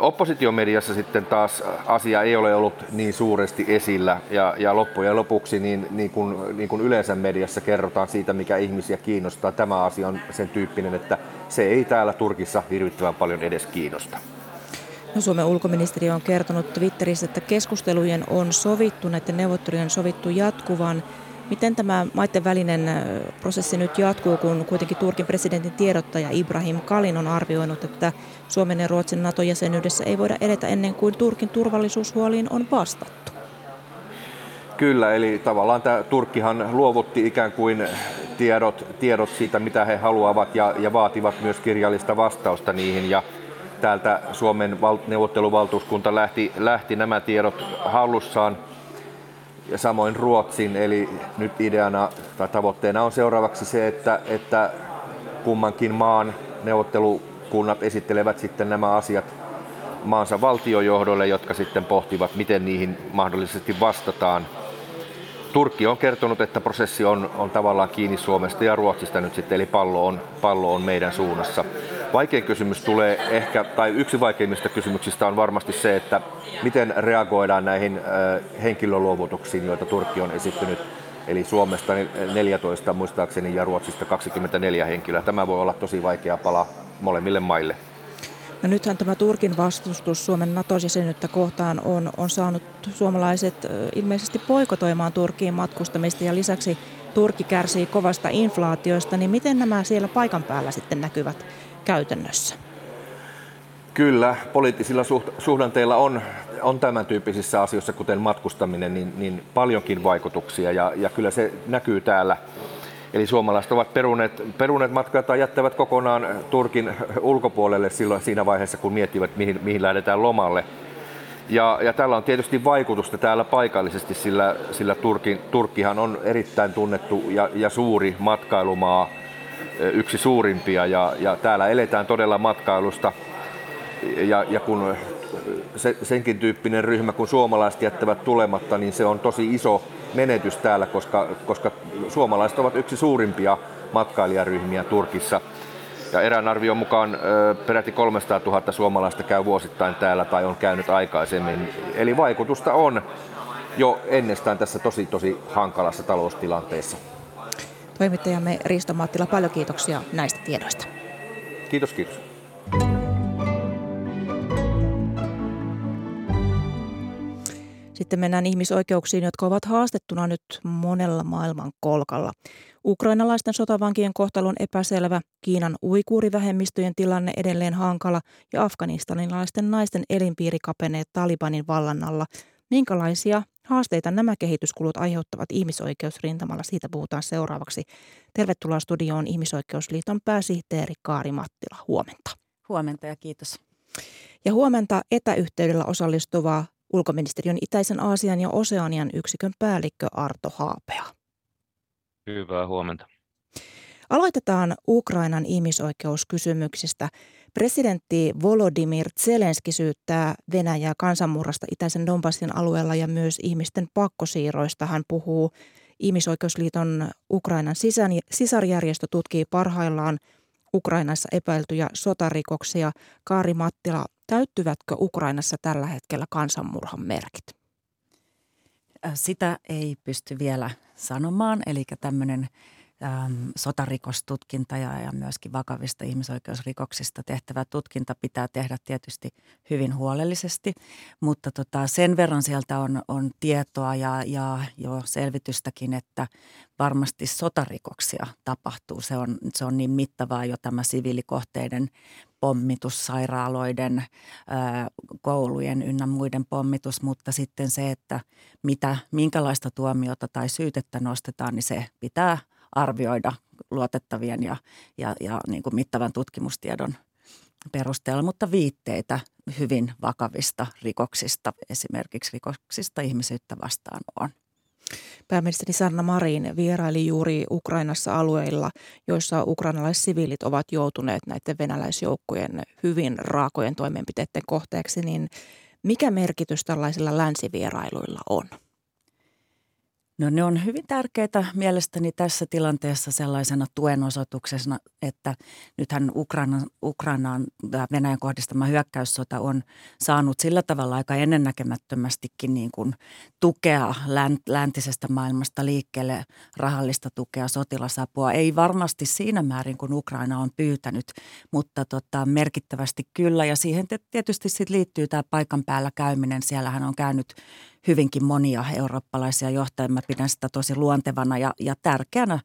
Oppositiomediassa sitten taas asia ei ole ollut niin suuresti esillä ja, ja loppujen lopuksi niin, niin, kuin, niin kuin yleensä mediassa kerrotaan siitä, mikä ihmisiä kiinnostaa. Tämä asia on sen tyyppinen, että se ei täällä Turkissa hirvittävän paljon edes kiinnosta. No, Suomen ulkoministeri on kertonut Twitterissä, että keskustelujen on sovittu, näiden neuvottelujen sovittu jatkuvan – Miten tämä maiden välinen prosessi nyt jatkuu, kun kuitenkin Turkin presidentin tiedottaja Ibrahim Kalin on arvioinut, että Suomen ja Ruotsin NATO-jäsenyydessä ei voida edetä ennen kuin Turkin turvallisuushuoliin on vastattu? Kyllä, eli tavallaan tämä Turkkihan luovutti ikään kuin tiedot, tiedot siitä, mitä he haluavat ja, ja vaativat myös kirjallista vastausta niihin. Ja täältä Suomen val- neuvotteluvaltuuskunta lähti, lähti nämä tiedot hallussaan ja samoin Ruotsin. Eli nyt ideana tai tavoitteena on seuraavaksi se, että, että kummankin maan neuvottelukunnat esittelevät sitten nämä asiat maansa valtiojohdolle, jotka sitten pohtivat, miten niihin mahdollisesti vastataan. Turkki on kertonut, että prosessi on, on tavallaan kiinni Suomesta ja Ruotsista nyt sitten, eli pallo on, pallo on meidän suunnassa. Vaikein kysymys tulee ehkä, tai yksi vaikeimmista kysymyksistä on varmasti se, että miten reagoidaan näihin henkilöluovutuksiin, joita Turkki on esittynyt. Eli Suomesta 14 muistaakseni ja Ruotsista 24 henkilöä. Tämä voi olla tosi vaikea pala molemmille maille. No nythän tämä Turkin vastustus Suomen NATO-jäsenyyttä kohtaan on, on saanut suomalaiset ilmeisesti poikotoimaan Turkiin matkustamista ja lisäksi Turkki kärsii kovasta inflaatiosta, niin miten nämä siellä paikan päällä sitten näkyvät käytännössä? Kyllä, poliittisilla suhdanteilla on, on tämän tyyppisissä asioissa, kuten matkustaminen, niin, niin paljonkin vaikutuksia ja, ja kyllä se näkyy täällä. Eli suomalaiset ovat peruneet, peruneet matkaa tai jättävät kokonaan Turkin ulkopuolelle silloin siinä vaiheessa, kun miettivät, mihin, mihin lähdetään lomalle. Ja, ja tällä on tietysti vaikutusta täällä paikallisesti, sillä, sillä Turki, Turkkihan on erittäin tunnettu ja, ja suuri matkailumaa, yksi suurimpia, ja, ja täällä eletään todella matkailusta. Ja, ja kun se, senkin tyyppinen ryhmä, kun suomalaiset jättävät tulematta, niin se on tosi iso menetys täällä, koska, koska suomalaiset ovat yksi suurimpia matkailijaryhmiä Turkissa. Ja erään arvion mukaan peräti 300 000 suomalaista käy vuosittain täällä tai on käynyt aikaisemmin. Eli vaikutusta on jo ennestään tässä tosi tosi hankalassa taloustilanteessa. Toimittajamme Risto Mattila, paljon kiitoksia näistä tiedoista. Kiitos, kiitos. Sitten mennään ihmisoikeuksiin, jotka ovat haastettuna nyt monella maailman kolkalla. Ukrainalaisten sotavankien kohtalo on epäselvä, Kiinan uikuurivähemmistöjen tilanne edelleen hankala ja afganistanilaisten naisten elinpiiri kapenee Talibanin vallan alla. Minkälaisia haasteita nämä kehityskulut aiheuttavat ihmisoikeusrintamalla? Siitä puhutaan seuraavaksi. Tervetuloa studioon Ihmisoikeusliiton pääsihteeri Kaari Mattila. Huomenta. Huomenta ja kiitos. Ja huomenta etäyhteydellä osallistuva ulkoministeriön itäisen Aasian ja Oseanian yksikön päällikkö Arto Haapea. Hyvää huomenta. Aloitetaan Ukrainan ihmisoikeuskysymyksistä. Presidentti Volodymyr Zelenski syyttää Venäjää kansanmurrasta itäisen Donbassin alueella ja myös ihmisten pakkosiirroista. Hän puhuu Ihmisoikeusliiton Ukrainan sisarjärjestö tutkii parhaillaan Ukrainassa epäiltyjä sotarikoksia. Kaari Mattila, täyttyvätkö Ukrainassa tällä hetkellä kansanmurhan merkit? Sitä ei pysty vielä sanomaan, eli tämmöinen äm, sotarikostutkinta ja, ja myöskin vakavista ihmisoikeusrikoksista tehtävä tutkinta pitää tehdä tietysti hyvin huolellisesti, mutta tota, sen verran sieltä on, on tietoa ja, ja jo selvitystäkin, että varmasti sotarikoksia tapahtuu. Se on, se on niin mittavaa jo tämä siviilikohteiden pommitus, sairaaloiden, koulujen ynnä muiden pommitus, mutta sitten se, että mitä, minkälaista tuomiota tai syytettä nostetaan, niin se pitää arvioida luotettavien ja, ja, ja niin kuin mittavan tutkimustiedon perusteella, mutta viitteitä hyvin vakavista rikoksista, esimerkiksi rikoksista ihmisyyttä vastaan on. Pääministeri Sanna Marin vieraili juuri Ukrainassa alueilla, joissa ukrainalaissiviilit ovat joutuneet näiden venäläisjoukkojen hyvin raakojen toimenpiteiden kohteeksi, niin mikä merkitys tällaisilla länsivierailuilla on? No ne on hyvin tärkeitä mielestäni tässä tilanteessa sellaisena tuen osoituksena, että nythän Ukrainan, Ukrainaan Venäjän kohdistama hyökkäyssota on saanut sillä tavalla aika ennennäkemättömästikin niin kuin tukea läntisestä maailmasta liikkeelle, rahallista tukea, sotilasapua. Ei varmasti siinä määrin, kun Ukraina on pyytänyt, mutta tota, merkittävästi kyllä. Ja siihen tietysti sit liittyy tämä paikan päällä käyminen. Siellähän on käynyt hyvinkin monia eurooppalaisia johtajia. Mä pidän sitä tosi luontevana ja, ja tärkeänä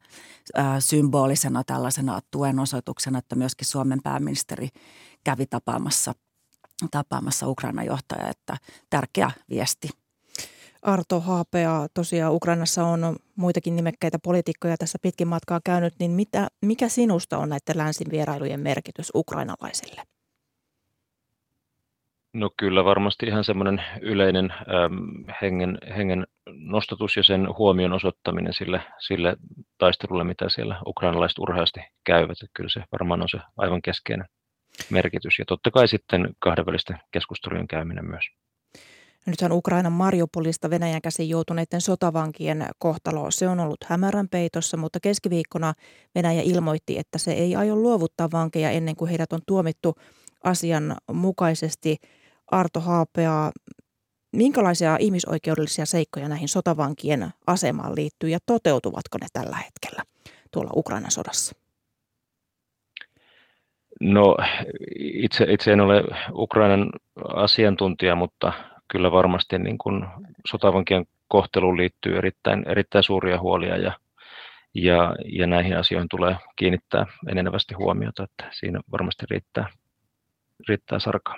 ää, symbolisena tällaisena tuen osoituksena, että myöskin Suomen pääministeri kävi tapaamassa, tapaamassa Ukrainan johtaja, että tärkeä viesti. Arto Haapea, tosiaan Ukrainassa on muitakin nimekkäitä poliitikkoja tässä pitkin matkaa käynyt, niin mitä, mikä sinusta on näiden länsin vierailujen merkitys ukrainalaisille? No kyllä varmasti ihan semmoinen yleinen äm, hengen, hengen nostatus ja sen huomion osoittaminen sille, sille taistelulle, mitä siellä ukrainalaiset urheasti käyvät. Että kyllä se varmaan on se aivan keskeinen merkitys. Ja totta kai sitten kahdenvälisten keskustelujen käyminen myös. Nythän Ukrainan Mariupolista Venäjän käsin joutuneiden sotavankien kohtalo, se on ollut hämärän peitossa, mutta keskiviikkona Venäjä ilmoitti, että se ei aio luovuttaa vankeja ennen kuin heidät on tuomittu asian mukaisesti – Arto Haapea, minkälaisia ihmisoikeudellisia seikkoja näihin sotavankien asemaan liittyy ja toteutuvatko ne tällä hetkellä tuolla Ukrainan sodassa? No itse, itse en ole Ukrainan asiantuntija, mutta kyllä varmasti niin kuin sotavankien kohteluun liittyy erittäin, erittäin suuria huolia ja, ja, ja näihin asioihin tulee kiinnittää enenevästi huomiota, että siinä varmasti riittää, riittää sarkaa.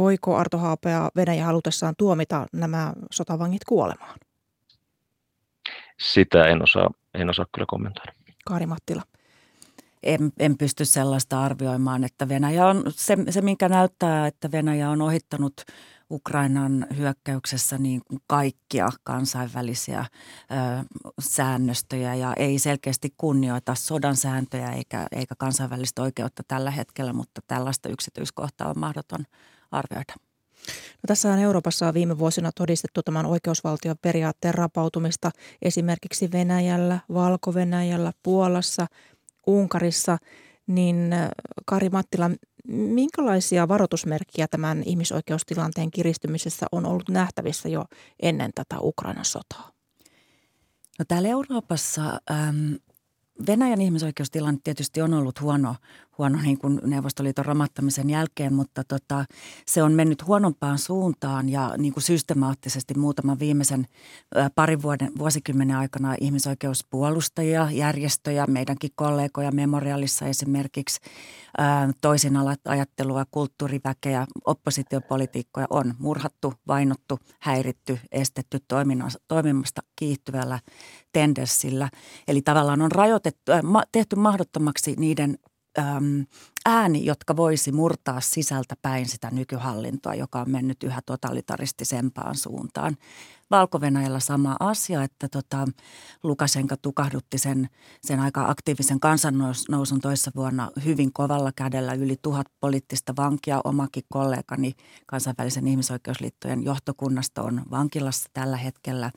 Voiko Arto Haapea Venäjä halutessaan tuomita nämä sotavangit kuolemaan? Sitä en osaa, en osaa kyllä kommentoida. Kaari Mattila. En, en pysty sellaista arvioimaan, että Venäjä on se, se, minkä näyttää, että Venäjä on ohittanut Ukrainan hyökkäyksessä niin kuin kaikkia kansainvälisiä ö, säännöstöjä ja ei selkeästi kunnioita sodan sääntöjä eikä, eikä kansainvälistä oikeutta tällä hetkellä, mutta tällaista yksityiskohtaa on mahdoton arvioida. No, tässä on Euroopassa viime vuosina todistettu tämän oikeusvaltion periaatteen rapautumista esimerkiksi Venäjällä, Valko-Venäjällä, Puolassa, Unkarissa. Niin Kari Mattila, minkälaisia varoitusmerkkiä tämän ihmisoikeustilanteen kiristymisessä on ollut nähtävissä jo ennen tätä Ukrainan sotaa? No täällä Euroopassa äm, Venäjän ihmisoikeustilanne tietysti on ollut huono, huono niin kuin Neuvostoliiton ramattamisen jälkeen, mutta tota, se on mennyt huonompaan suuntaan ja niin kuin systemaattisesti muutaman viimeisen ä, parin vuoden, vuosikymmenen aikana ihmisoikeuspuolustajia, järjestöjä, meidänkin kollegoja Memorialissa esimerkiksi, ä, toisin ajattelua, kulttuuriväkeä, oppositiopolitiikkoja on murhattu, vainottu, häiritty, estetty toimimasta kiihtyvällä tendenssillä. Eli tavallaan on rajoitettu, tehty mahdottomaksi niiden äm, ääni, jotka voisi murtaa sisältä päin sitä nykyhallintoa, joka on mennyt yhä totalitaristisempaan suuntaan. valko sama asia, että tota, Lukasenka tukahdutti sen, sen aika aktiivisen kansannousun toissa vuonna hyvin kovalla kädellä. Yli tuhat poliittista vankia, omakin kollegani kansainvälisen ihmisoikeusliittojen johtokunnasta on vankilassa tällä hetkellä.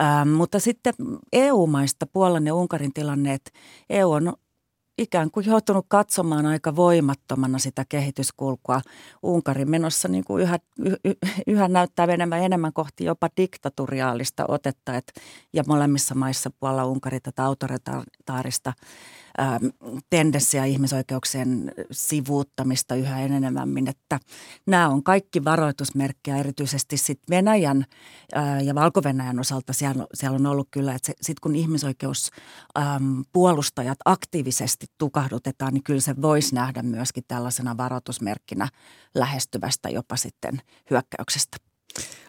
Ähm, mutta sitten EU-maista Puolan ja Unkarin tilanne, että EU on ikään kuin joutunut katsomaan aika voimattomana sitä kehityskulkua. Unkarin menossa niin kuin yhä, yhä näyttää enemmän enemmän kohti jopa diktatoriaalista otetta, et, ja molemmissa maissa puolella Unkari tätä autoritaarista tendenssiä ihmisoikeuksien sivuuttamista yhä enemmän, että nämä on kaikki varoitusmerkkejä, erityisesti sit Venäjän äh, ja Valko-Venäjän osalta siellä, siellä on ollut kyllä, että sitten kun ihmisoikeuspuolustajat ähm, aktiivisesti tukahdutetaan, niin kyllä se voisi nähdä myöskin tällaisena varoitusmerkkinä lähestyvästä jopa sitten hyökkäyksestä.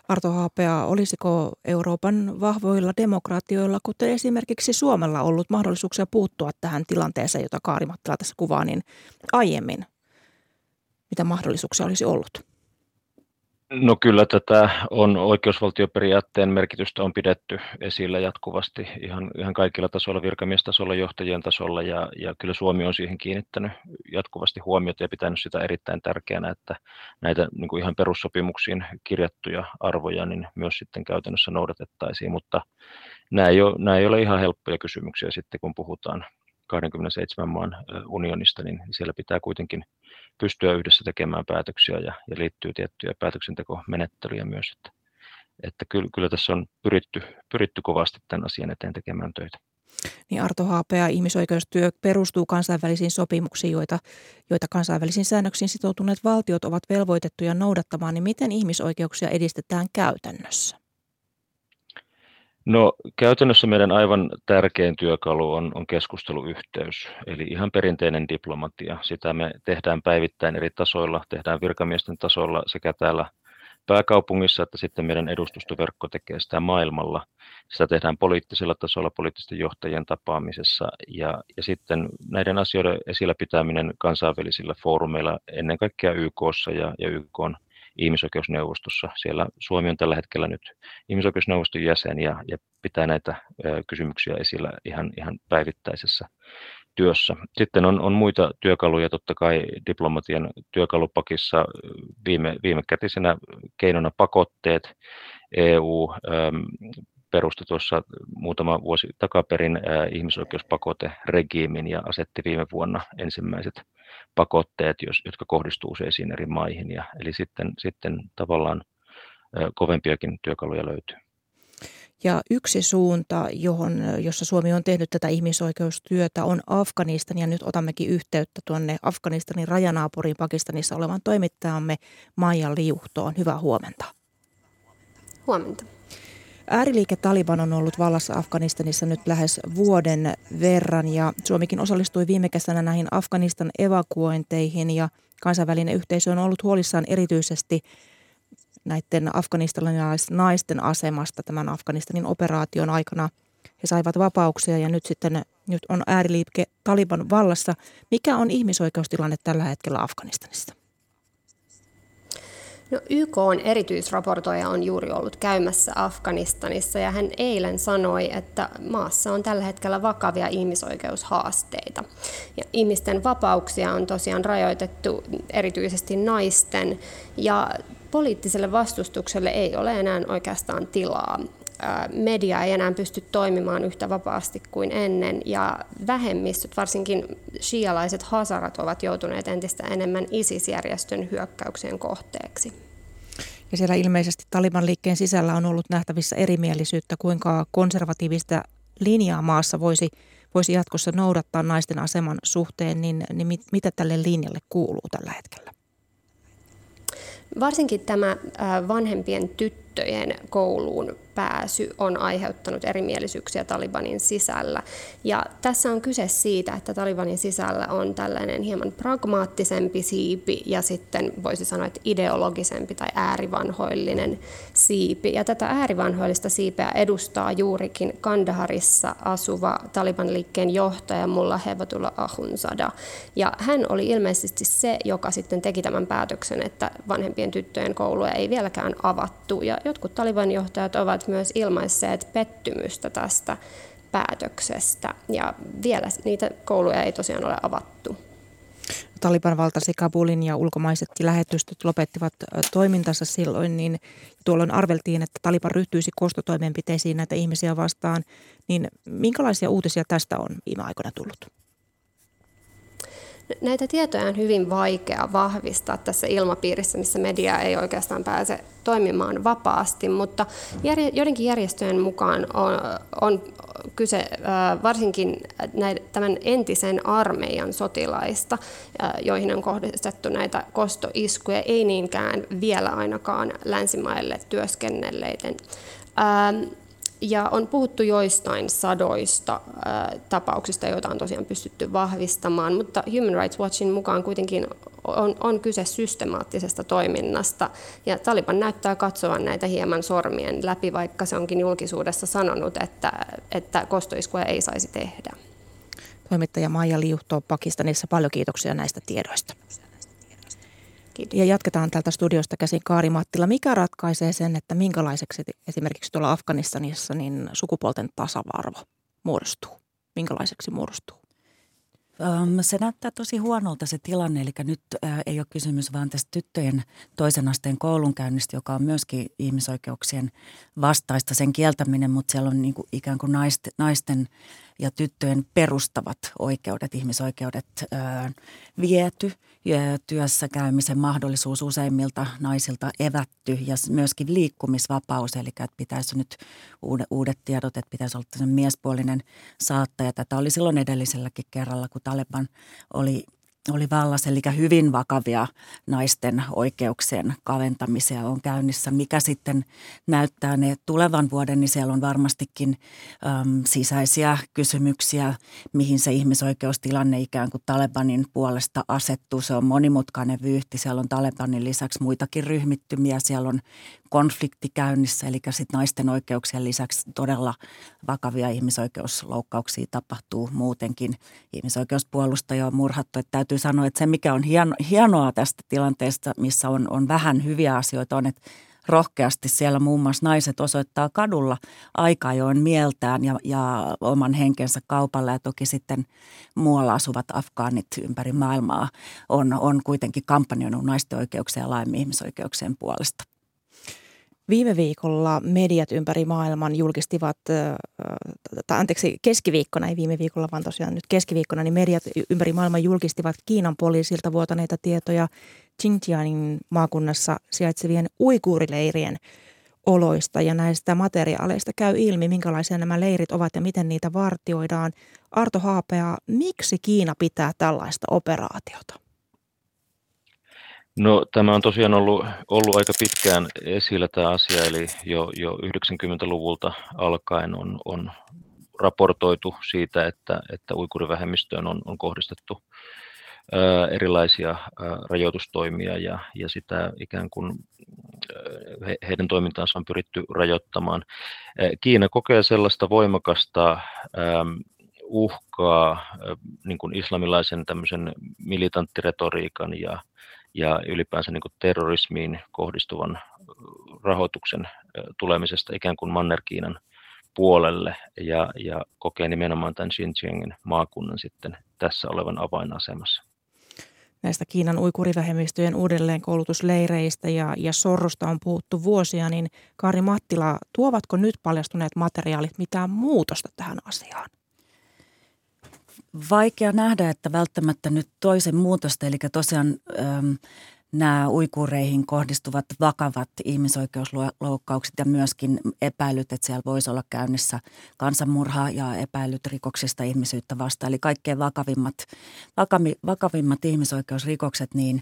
Arto Haapea, olisiko Euroopan vahvoilla demokraatioilla, kuten esimerkiksi Suomella, ollut mahdollisuuksia puuttua tähän tilanteeseen, jota Kaari Mattila tässä kuvaa, niin aiemmin? Mitä mahdollisuuksia olisi ollut? No kyllä tätä on oikeusvaltioperiaatteen merkitystä on pidetty esillä jatkuvasti ihan, ihan kaikilla tasoilla, virkamiestasolla, johtajien tasolla ja, ja kyllä Suomi on siihen kiinnittänyt jatkuvasti huomiota ja pitänyt sitä erittäin tärkeänä, että näitä niin kuin ihan perussopimuksiin kirjattuja arvoja niin myös sitten käytännössä noudatettaisiin, mutta nämä ei, ole, nämä ei ole ihan helppoja kysymyksiä sitten, kun puhutaan 27 maan unionista, niin siellä pitää kuitenkin pystyä yhdessä tekemään päätöksiä ja, ja liittyy tiettyjä päätöksentekomenettelyjä myös. Että, että kyllä, kyllä tässä on pyritty, pyritty kovasti tämän asian eteen tekemään töitä. Niin Arto Haapea, ihmisoikeustyö perustuu kansainvälisiin sopimuksiin, joita, joita kansainvälisiin säännöksiin sitoutuneet valtiot ovat velvoitettuja noudattamaan, niin miten ihmisoikeuksia edistetään käytännössä? No käytännössä meidän aivan tärkein työkalu on, on keskusteluyhteys, eli ihan perinteinen diplomatia. Sitä me tehdään päivittäin eri tasoilla, tehdään virkamiesten tasolla sekä täällä pääkaupungissa että sitten meidän edustustoverkko tekee sitä maailmalla. Sitä tehdään poliittisella tasolla, poliittisten johtajien tapaamisessa ja, ja sitten näiden asioiden esillä pitäminen kansainvälisillä foorumeilla, ennen kaikkea YKssa ja, ja YKn ihmisoikeusneuvostossa. Siellä Suomi on tällä hetkellä nyt ihmisoikeusneuvoston jäsen ja, ja pitää näitä kysymyksiä esillä ihan, ihan päivittäisessä työssä. Sitten on, on muita työkaluja, totta kai diplomatian työkalupakissa viime, viimekätisenä keinona pakotteet, EU ähm, perusti tuossa muutama vuosi takaperin ihmisoikeuspakoteregiimin ja asetti viime vuonna ensimmäiset pakotteet, jotka kohdistuu useisiin eri maihin. Ja, eli sitten, sitten tavallaan kovempiakin työkaluja löytyy. Ja yksi suunta, johon, jossa Suomi on tehnyt tätä ihmisoikeustyötä, on Afganistan. Ja nyt otammekin yhteyttä tuonne Afganistanin rajanaapuriin Pakistanissa olevan toimittajamme Maija Liuhtoon. Hyvää huomenta. Huomenta. Ääriliike Taliban on ollut vallassa Afganistanissa nyt lähes vuoden verran ja Suomikin osallistui viime kesänä näihin Afganistan evakuointeihin ja kansainvälinen yhteisö on ollut huolissaan erityisesti näiden afganistanilaisnaisten asemasta tämän Afganistanin operaation aikana. He saivat vapauksia ja nyt sitten nyt on ääriliike Taliban vallassa. Mikä on ihmisoikeustilanne tällä hetkellä Afganistanissa? No, YK on erityisraportoija on juuri ollut käymässä Afganistanissa ja hän eilen sanoi, että maassa on tällä hetkellä vakavia ihmisoikeushaasteita. Ja ihmisten vapauksia on tosiaan rajoitettu erityisesti naisten ja poliittiselle vastustukselle ei ole enää oikeastaan tilaa media ei enää pysty toimimaan yhtä vapaasti kuin ennen ja vähemmistöt, varsinkin shialaiset hasarat, ovat joutuneet entistä enemmän ISIS-järjestön hyökkäyksen kohteeksi. Ja siellä ilmeisesti Taliban liikkeen sisällä on ollut nähtävissä erimielisyyttä, kuinka konservatiivista linjaa maassa voisi, voisi jatkossa noudattaa naisten aseman suhteen, niin, niin mit, mitä tälle linjalle kuuluu tällä hetkellä? Varsinkin tämä vanhempien tyttöjen kouluun pääsy on aiheuttanut erimielisyyksiä Talibanin sisällä. Ja tässä on kyse siitä, että Talibanin sisällä on tällainen hieman pragmaattisempi siipi ja sitten voisi sanoa, että ideologisempi tai äärivanhoillinen siipi. Ja tätä äärivanhoillista siipeä edustaa juurikin Kandaharissa asuva Taliban-liikkeen johtaja Mulla Hevatullah Ahunzada. Ja hän oli ilmeisesti se, joka sitten teki tämän päätöksen, että vanhempien tyttöjen kouluja ei vieläkään avattu. Ja jotkut Taliban johtajat ovat myös ilmaisseet pettymystä tästä päätöksestä ja vielä niitä kouluja ei tosiaan ole avattu. Taliban valtasi Kabulin ja ulkomaiset lähetystöt lopettivat toimintansa silloin, niin tuolloin arveltiin, että Taliban ryhtyisi kostotoimenpiteisiin näitä ihmisiä vastaan. Niin minkälaisia uutisia tästä on viime aikoina tullut? Näitä tietoja on hyvin vaikea vahvistaa tässä ilmapiirissä, missä media ei oikeastaan pääse toimimaan vapaasti, mutta joidenkin järjestöjen mukaan on, on kyse varsinkin näiden, tämän entisen armeijan sotilaista, joihin on kohdistettu näitä kostoiskuja, ei niinkään vielä ainakaan länsimaille työskennelleiden. Ja on puhuttu joistain sadoista ää, tapauksista, joita on tosiaan pystytty vahvistamaan, mutta Human Rights Watchin mukaan kuitenkin on, on kyse systemaattisesta toiminnasta. Ja Taliban näyttää katsovan näitä hieman sormien läpi, vaikka se onkin julkisuudessa sanonut, että, että kostoiskuja ei saisi tehdä. Toimittaja Maija Liuhto Pakistanissa, paljon kiitoksia näistä tiedoista. Kiitos. Ja jatketaan täältä studiosta käsin Kaari Mattila. Mikä ratkaisee sen, että minkälaiseksi esimerkiksi tuolla Afganistanissa niin sukupuolten tasa-arvo muodostuu? Minkälaiseksi muodostuu? Se näyttää tosi huonolta se tilanne, eli nyt ei ole kysymys vaan tästä tyttöjen toisen asteen koulunkäynnistä, joka on myöskin ihmisoikeuksien vastaista sen kieltäminen, mutta siellä on niin kuin ikään kuin naisten ja tyttöjen perustavat oikeudet, ihmisoikeudet viety työssä käymisen mahdollisuus useimmilta naisilta evätty ja myöskin liikkumisvapaus, eli että pitäisi nyt uudet, uudet tiedot, että pitäisi olla miespuolinen saattaja. Tätä oli silloin edelliselläkin kerralla, kun Taleban oli oli vallassa, eli hyvin vakavia naisten oikeuksien kaventamisia on käynnissä. Mikä sitten näyttää ne tulevan vuoden, niin siellä on varmastikin äm, sisäisiä kysymyksiä, mihin se ihmisoikeustilanne ikään kuin Talebanin puolesta asettuu. Se on monimutkainen vyyhti. Siellä on Talebanin lisäksi muitakin ryhmittymiä. Siellä on konflikti käynnissä, eli sitten naisten oikeuksien lisäksi todella vakavia ihmisoikeusloukkauksia tapahtuu muutenkin. Ihmisoikeuspuolustajia on murhattu. Että täytyy sanoa, että se mikä on hieno, hienoa tästä tilanteesta, missä on, on vähän hyviä asioita, on, että rohkeasti siellä muun muassa naiset osoittaa kadulla aika ajoin mieltään ja, ja oman henkensä kaupalla ja toki sitten muualla asuvat afgaanit ympäri maailmaa on, on kuitenkin kampanjoinut naisten oikeuksien ja laajemmin ihmisoikeuksien puolesta. Viime viikolla mediat ympäri maailman julkistivat, tai anteeksi, keskiviikkona, ei viime viikolla, vaan tosiaan nyt keskiviikkona, niin mediat ympäri maailman julkistivat Kiinan poliisilta vuotaneita tietoja Xinjiangin maakunnassa sijaitsevien uikuurileirien oloista ja näistä materiaaleista käy ilmi, minkälaisia nämä leirit ovat ja miten niitä vartioidaan. Arto Haapea, miksi Kiina pitää tällaista operaatiota? No tämä on tosiaan ollut, ollut aika pitkään esillä tämä asia, eli jo, jo 90-luvulta alkaen on, on raportoitu siitä, että, että uikurivähemmistöön on, on kohdistettu erilaisia ää, rajoitustoimia ja, ja sitä ikään kuin he, heidän toimintaansa on pyritty rajoittamaan. Kiina kokee sellaista voimakasta uhkaa niin kuin islamilaisen tämmöisen militanttiretoriikan ja ja ylipäänsä niin kuin terrorismiin kohdistuvan rahoituksen tulemisesta ikään kuin Manner-Kiinan puolelle ja, ja kokee nimenomaan tämän Xinjiangin maakunnan sitten tässä olevan avainasemassa. Näistä Kiinan uikurivähemmistöjen uudelleenkoulutusleireistä ja, ja sorrosta on puhuttu vuosia, niin Kari Mattila, tuovatko nyt paljastuneet materiaalit mitään muutosta tähän asiaan? Vaikea nähdä, että välttämättä nyt toisen muutosta, eli tosiaan äm, nämä uikureihin kohdistuvat vakavat ihmisoikeusloukkaukset ja myöskin epäilyt, että siellä voisi olla käynnissä kansanmurha ja epäilyt rikoksista ihmisyyttä vastaan. Eli kaikkein vakavimmat, vakavimmat ihmisoikeusrikokset, niin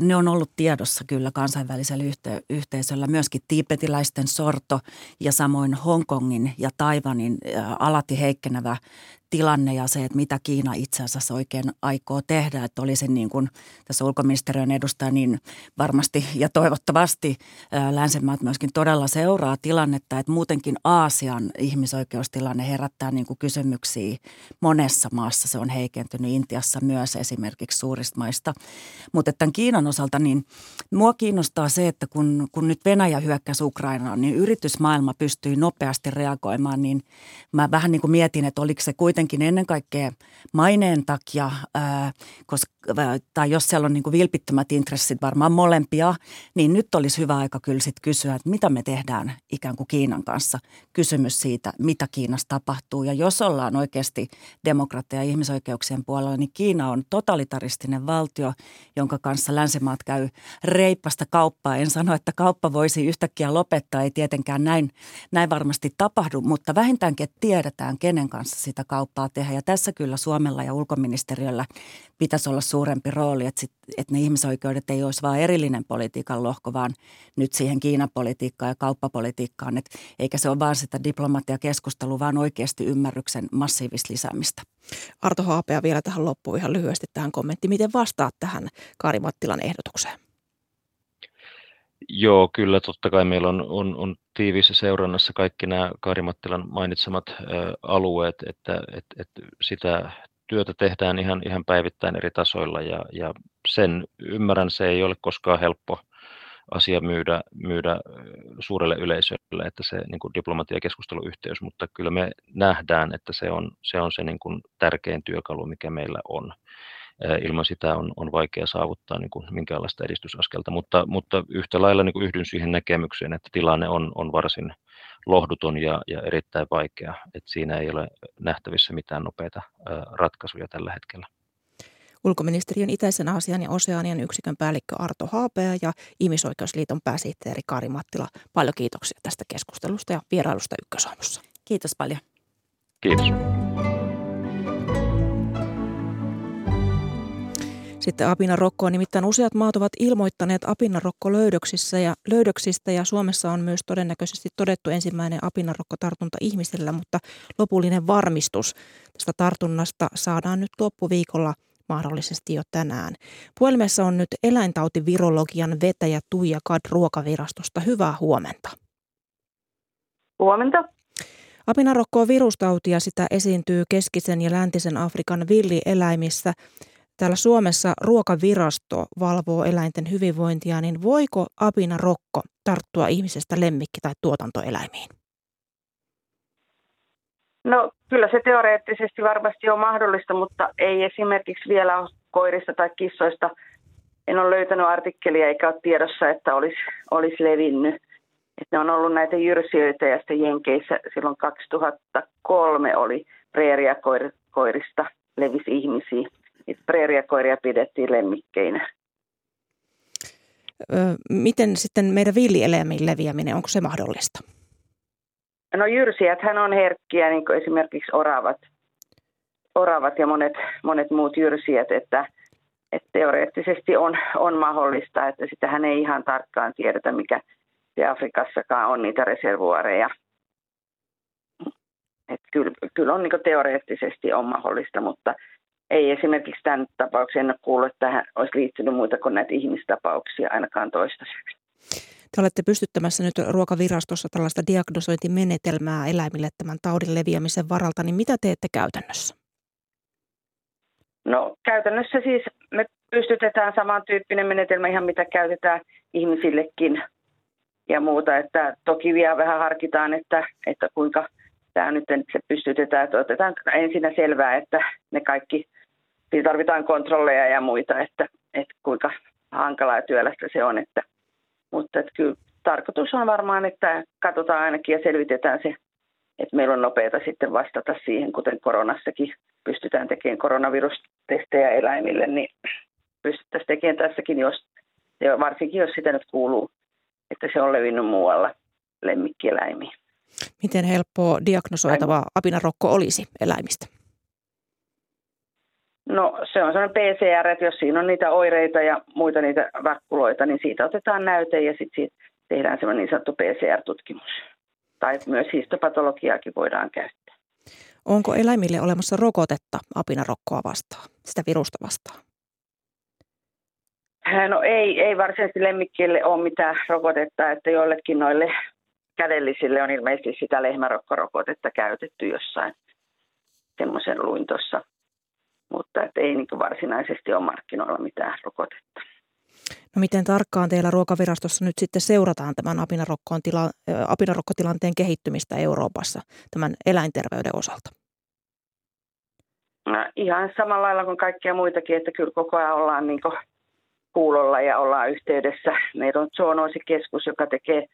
ne on ollut tiedossa kyllä kansainvälisellä yhte- yhteisöllä. Myöskin tiipetiläisten sorto ja samoin Hongkongin ja Taivanin alati heikkenevä tilanne ja se, että mitä Kiina itse asiassa oikein aikoo tehdä. Että olisi niin kuin tässä ulkoministeriön edustaja, niin varmasti ja toivottavasti länsimaat myöskin todella seuraa tilannetta, että muutenkin Aasian ihmisoikeustilanne herättää niin kuin kysymyksiä monessa maassa. Se on heikentynyt Intiassa myös esimerkiksi suurista maista. Mutta tämän Kiinan osalta, niin mua kiinnostaa se, että kun, kun nyt Venäjä hyökkäsi Ukrainaan, niin yritysmaailma pystyi nopeasti reagoimaan, niin mä vähän niin kuin mietin, että oliko se kuitenkin ennen kaikkea maineen takia, ää, koska, tai jos siellä on niin kuin vilpittömät intressit, varmaan molempia, niin nyt olisi hyvä aika kyllä sit kysyä, että mitä me tehdään ikään kuin Kiinan kanssa. Kysymys siitä, mitä Kiinassa tapahtuu. Ja jos ollaan oikeasti demokratia ja ihmisoikeuksien puolella, niin Kiina on totalitaristinen valtio, jonka kanssa länsimaat käy reippasta kauppaa. En sano, että kauppa voisi yhtäkkiä lopettaa, ei tietenkään näin, näin varmasti tapahdu, mutta vähintäänkin että tiedetään, kenen kanssa sitä kauppaa tehdä. Ja tässä kyllä Suomella ja ulkoministeriöllä pitäisi olla suurempi rooli, että, sit, että ne ihmisoikeudet ei olisi vain erillinen politiikan lohko, vaan nyt siihen Kiinan politiikkaan ja kauppapolitiikkaan. Et eikä se ole vain sitä diplomatiakeskustelua, vaan oikeasti ymmärryksen massiivista lisäämistä. Arto Haapea vielä tähän loppuun ihan lyhyesti tähän kommentti. Miten vastaat tähän Kaari Mattilan ehdotukseen? Joo, kyllä totta kai meillä on, on, on tiiviissä seurannassa kaikki nämä Kaari Mattilan mainitsemat ä, alueet, että et, et sitä työtä tehdään ihan, ihan päivittäin eri tasoilla ja, ja sen ymmärrän, se ei ole koskaan helppo asia myydä, myydä suurelle yleisölle, että se niin kuin diplomatiakeskusteluyhteys, mutta kyllä me nähdään, että se on se, on se niin kuin tärkein työkalu, mikä meillä on. Ilman sitä on, on vaikea saavuttaa niin kuin minkäänlaista edistysaskelta, mutta, mutta yhtä lailla niin kuin yhdyn siihen näkemykseen, että tilanne on, on varsin lohduton ja, ja erittäin vaikea, että siinä ei ole nähtävissä mitään nopeita ratkaisuja tällä hetkellä. Ulkoministeriön itäisen Aasian ja Oseanian yksikön päällikkö Arto Haapea ja Ihmisoikeusliiton pääsihteeri Kari Mattila. Paljon kiitoksia tästä keskustelusta ja vierailusta Ykkösaamussa. Kiitos paljon. Kiitos. Sitten apinarokkoa, nimittäin useat maat ovat ilmoittaneet apinarokkolöydöksissä ja löydöksistä ja Suomessa on myös todennäköisesti todettu ensimmäinen apinarokkotartunta ihmisillä, mutta lopullinen varmistus tästä tartunnasta saadaan nyt loppuviikolla mahdollisesti jo tänään. Puhelimessa on nyt eläintautivirologian vetäjä Tuija Kad Ruokavirastosta. Hyvää huomenta. Huomenta. Apinarokko on virustauti ja sitä esiintyy keskisen ja läntisen Afrikan villieläimissä. Täällä Suomessa ruokavirasto valvoo eläinten hyvinvointia, niin voiko apinarokko tarttua ihmisestä lemmikki- tai tuotantoeläimiin? No kyllä se teoreettisesti varmasti on mahdollista, mutta ei esimerkiksi vielä ole koirista tai kissoista. En ole löytänyt artikkelia eikä ole tiedossa, että olisi, olisi levinnyt. Että ne on ollut näitä jyrsijöitä ja sitten Jenkeissä silloin 2003 oli preeriakoirista levisi ihmisiä. Preeriakoiria pidettiin lemmikkeinä. Miten sitten meidän villieläimiin leviäminen, onko se mahdollista? No jyrsijät hän on herkkiä, niin kuin esimerkiksi oravat, oravat ja monet, monet muut jyrsijät, että, että teoreettisesti on, on mahdollista, että sitähän ei ihan tarkkaan tiedetä, mikä se Afrikassakaan on niitä reservuareja. Että kyllä, kyllä on niin teoreettisesti on mahdollista, mutta ei esimerkiksi tämän tapauksen en ole kuullut, että tähän olisi liittynyt muita kuin näitä ihmistapauksia ainakaan toistaiseksi. Te olette pystyttämässä nyt ruokavirastossa tällaista diagnosointimenetelmää eläimille tämän taudin leviämisen varalta, niin mitä teette käytännössä? No käytännössä siis me pystytetään samantyyppinen menetelmä ihan mitä käytetään ihmisillekin ja muuta, että toki vielä vähän harkitaan, että, että kuinka tämä nyt se pystytetään, että otetaan ensinnä selvää, että ne kaikki, siinä tarvitaan kontrolleja ja muita, että, että kuinka hankalaa ja työlästä se on, että mutta että kyllä tarkoitus on varmaan, että katsotaan ainakin ja selvitetään se, että meillä on nopeata sitten vastata siihen, kuten koronassakin pystytään tekemään koronavirustestejä eläimille, niin pystyttäisiin tekemään tässäkin, jos, varsinkin jos sitä nyt kuuluu, että se on levinnyt muualla lemmikkieläimiin. Miten helppo diagnosoitava apinarokko olisi eläimistä? No se on sellainen PCR, että jos siinä on niitä oireita ja muita niitä vakkuloita, niin siitä otetaan näyte ja sitten tehdään semmoinen niin sanottu PCR-tutkimus. Tai myös histopatologiaakin voidaan käyttää. Onko eläimille olemassa rokotetta apinarokkoa vastaan, sitä virusta vastaan? No ei, ei varsinaisesti lemmikkille ole mitään rokotetta, että joillekin noille kädellisille on ilmeisesti sitä lehmärokkorokotetta käytetty jossain. Semmoisen luin tuossa mutta et ei niin varsinaisesti ole markkinoilla mitään rokotetta. No miten tarkkaan teillä ruokavirastossa nyt sitten seurataan tämän apinarokkotilanteen apinarokkotilanteen kehittymistä Euroopassa tämän eläinterveyden osalta? No, ihan samalla lailla kuin kaikkia muitakin, että kyllä koko ajan ollaan niin kuulolla ja ollaan yhteydessä. Meillä on zoonoosikeskus, joka tekee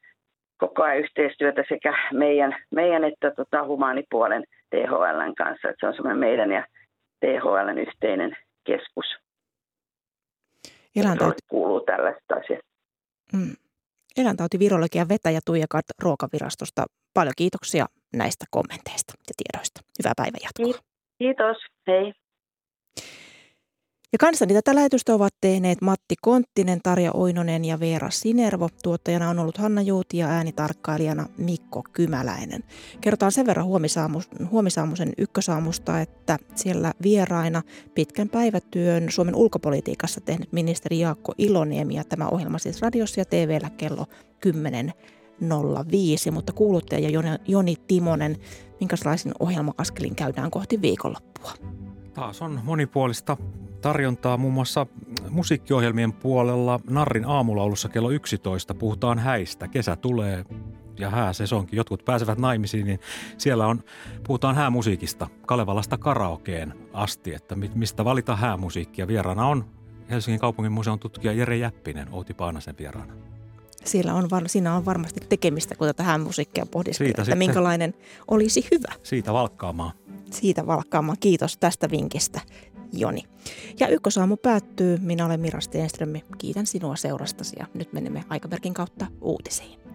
koko ajan yhteistyötä sekä meidän, meidän että tota, humaanipuolen THLn kanssa. Että se on semmoinen meidän ja THLn yhteinen keskus. Eläintauti... kuuluu tällaista asiaa. Mm. Eläintautivirologian vetäjä Tuija Kart Ruokavirastosta. Paljon kiitoksia näistä kommenteista ja tiedoista. Hyvää päivänjatkoa. Kiitos. Hei. Ja kanssani tätä lähetystä ovat tehneet Matti Konttinen, Tarja Oinonen ja Veera Sinervo. Tuottajana on ollut Hanna Juuti ja äänitarkkailijana Mikko Kymäläinen. Kerrotaan sen verran huomisaamusen ykkösaamusta, että siellä vieraina pitkän päivätyön Suomen ulkopolitiikassa tehnyt ministeri Jaakko Iloniemi ja tämä ohjelma siis radiossa ja TVllä kello 10.05. Mutta kuuluttaja Joni Timonen, minkälaisin ohjelmakaskelin käydään kohti viikonloppua? Taas on monipuolista tarjontaa muun muassa musiikkiohjelmien puolella. Narrin aamulaulussa kello 11 puhutaan häistä. Kesä tulee ja hääsesonkin. Jotkut pääsevät naimisiin, niin siellä on, puhutaan häämusiikista Kalevalasta karaokeen asti, että mistä valita häämusiikkia. Vieraana on Helsingin kaupungin museon tutkija Jere Jäppinen, Outi Paanasen vieraana. Siellä on, siinä on varmasti tekemistä, kun tätä häämusiikkia pohdiskelee, että sitten, minkälainen olisi hyvä. Siitä valkkaamaan. Siitä valkkaamaan. Kiitos tästä vinkistä. Joni. Ja ykkösaamu päättyy. Minä olen Mira Stenström. Kiitän sinua seurastasi ja nyt menemme aikamerkin kautta uutisiin.